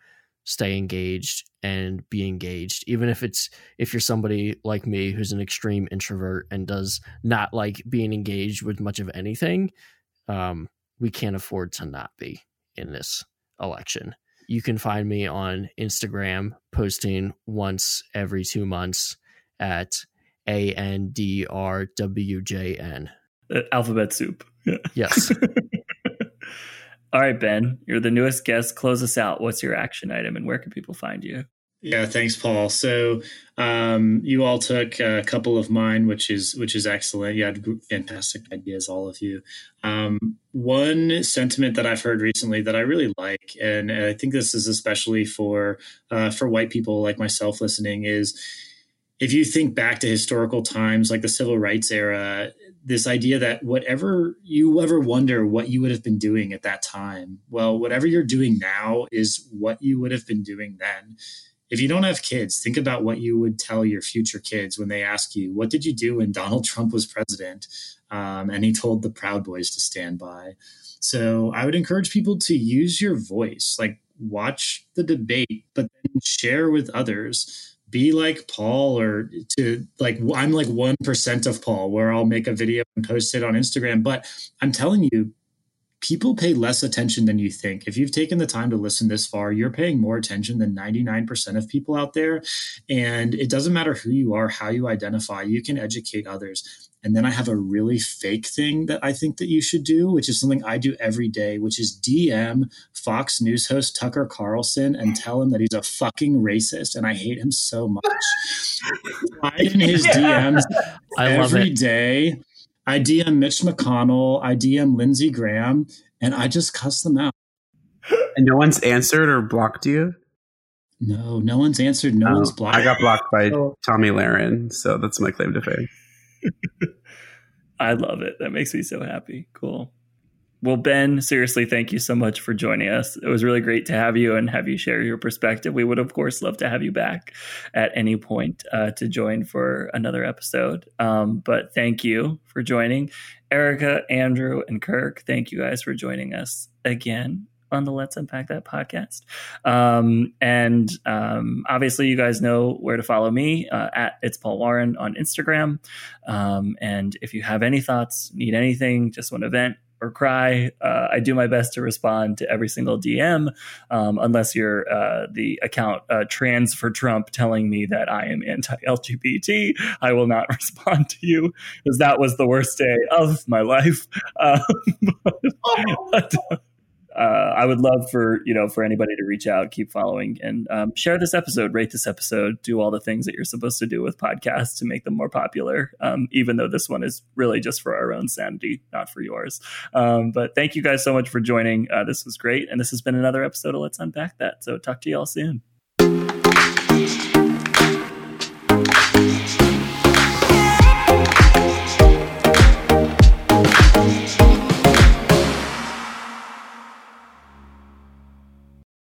stay engaged and be engaged even if it's if you're somebody like me who's an extreme introvert and does not like being engaged with much of anything um, we can't afford to not be in this election. You can find me on instagram posting once every two months at a-n-d-r-w-j-n uh, alphabet soup. Yes (laughs) All right, Ben, you're the newest guest. Close us out. What's your action item and where can people find you? Yeah, thanks, Paul. So um, you all took a couple of mine, which is which is excellent. You had fantastic ideas, all of you. Um, one sentiment that I've heard recently that I really like, and I think this is especially for uh, for white people like myself listening, is if you think back to historical times like the civil rights era, this idea that whatever you ever wonder what you would have been doing at that time, well, whatever you're doing now is what you would have been doing then. If you don't have kids, think about what you would tell your future kids when they ask you, What did you do when Donald (laughs) Trump was president? Um, and he told the Proud Boys to stand by. So I would encourage people to use your voice, like watch the debate, but then share with others be like Paul or to like I'm like 1% of Paul where I'll make a video and post it on Instagram but I'm telling you people pay less attention than you think. If you've taken the time to listen this far, you're paying more attention than 99% of people out there and it doesn't matter who you are, how you identify, you can educate others. And then I have a really fake thing that I think that you should do, which is something I do every day, which is DM Fox News host Tucker Carlson and tell him that he's a fucking racist and I hate him so much. (laughs) I in his DMs I every day. I DM Mitch McConnell, I DM Lindsey Graham, and I just cuss them out. And no one's answered or blocked you? No, no one's answered. No, oh, one's blocked. I got blocked by oh. Tomi Lahren, so that's my claim to fame. (laughs) I love it. That makes me so happy. Cool. Well, Ben, seriously, thank you so much for joining us. It was really great to have you and have you share your perspective. We would, of course, love to have you back at any point uh, to join for another episode. Um, but thank you for joining. Erica, Andrew, and Kirk, thank you guys for joining us again on the Let's Unpack That podcast. Um, and um, obviously, you guys know where to follow me uh, at It's Paul Warren on Instagram. Um, and if you have any thoughts, need anything, just want to vent, or cry. Uh, I do my best to respond to every single DM, um, unless you're uh, the account uh, Trans for Trump telling me that I am anti LGBT. I will not (laughs) respond to you because that was the worst day of my life. (laughs) Um, but, uh, I would love for you know for anybody to reach out, keep following, and um, share this episode, rate this episode, do all the things that you're supposed to do with podcasts to make them more popular. Um, even though this one is really just for our own sanity, not for yours. Um, but thank you guys so much for joining. Uh, this was great, and this has been another episode of Let's Unpack That. So talk to you all soon.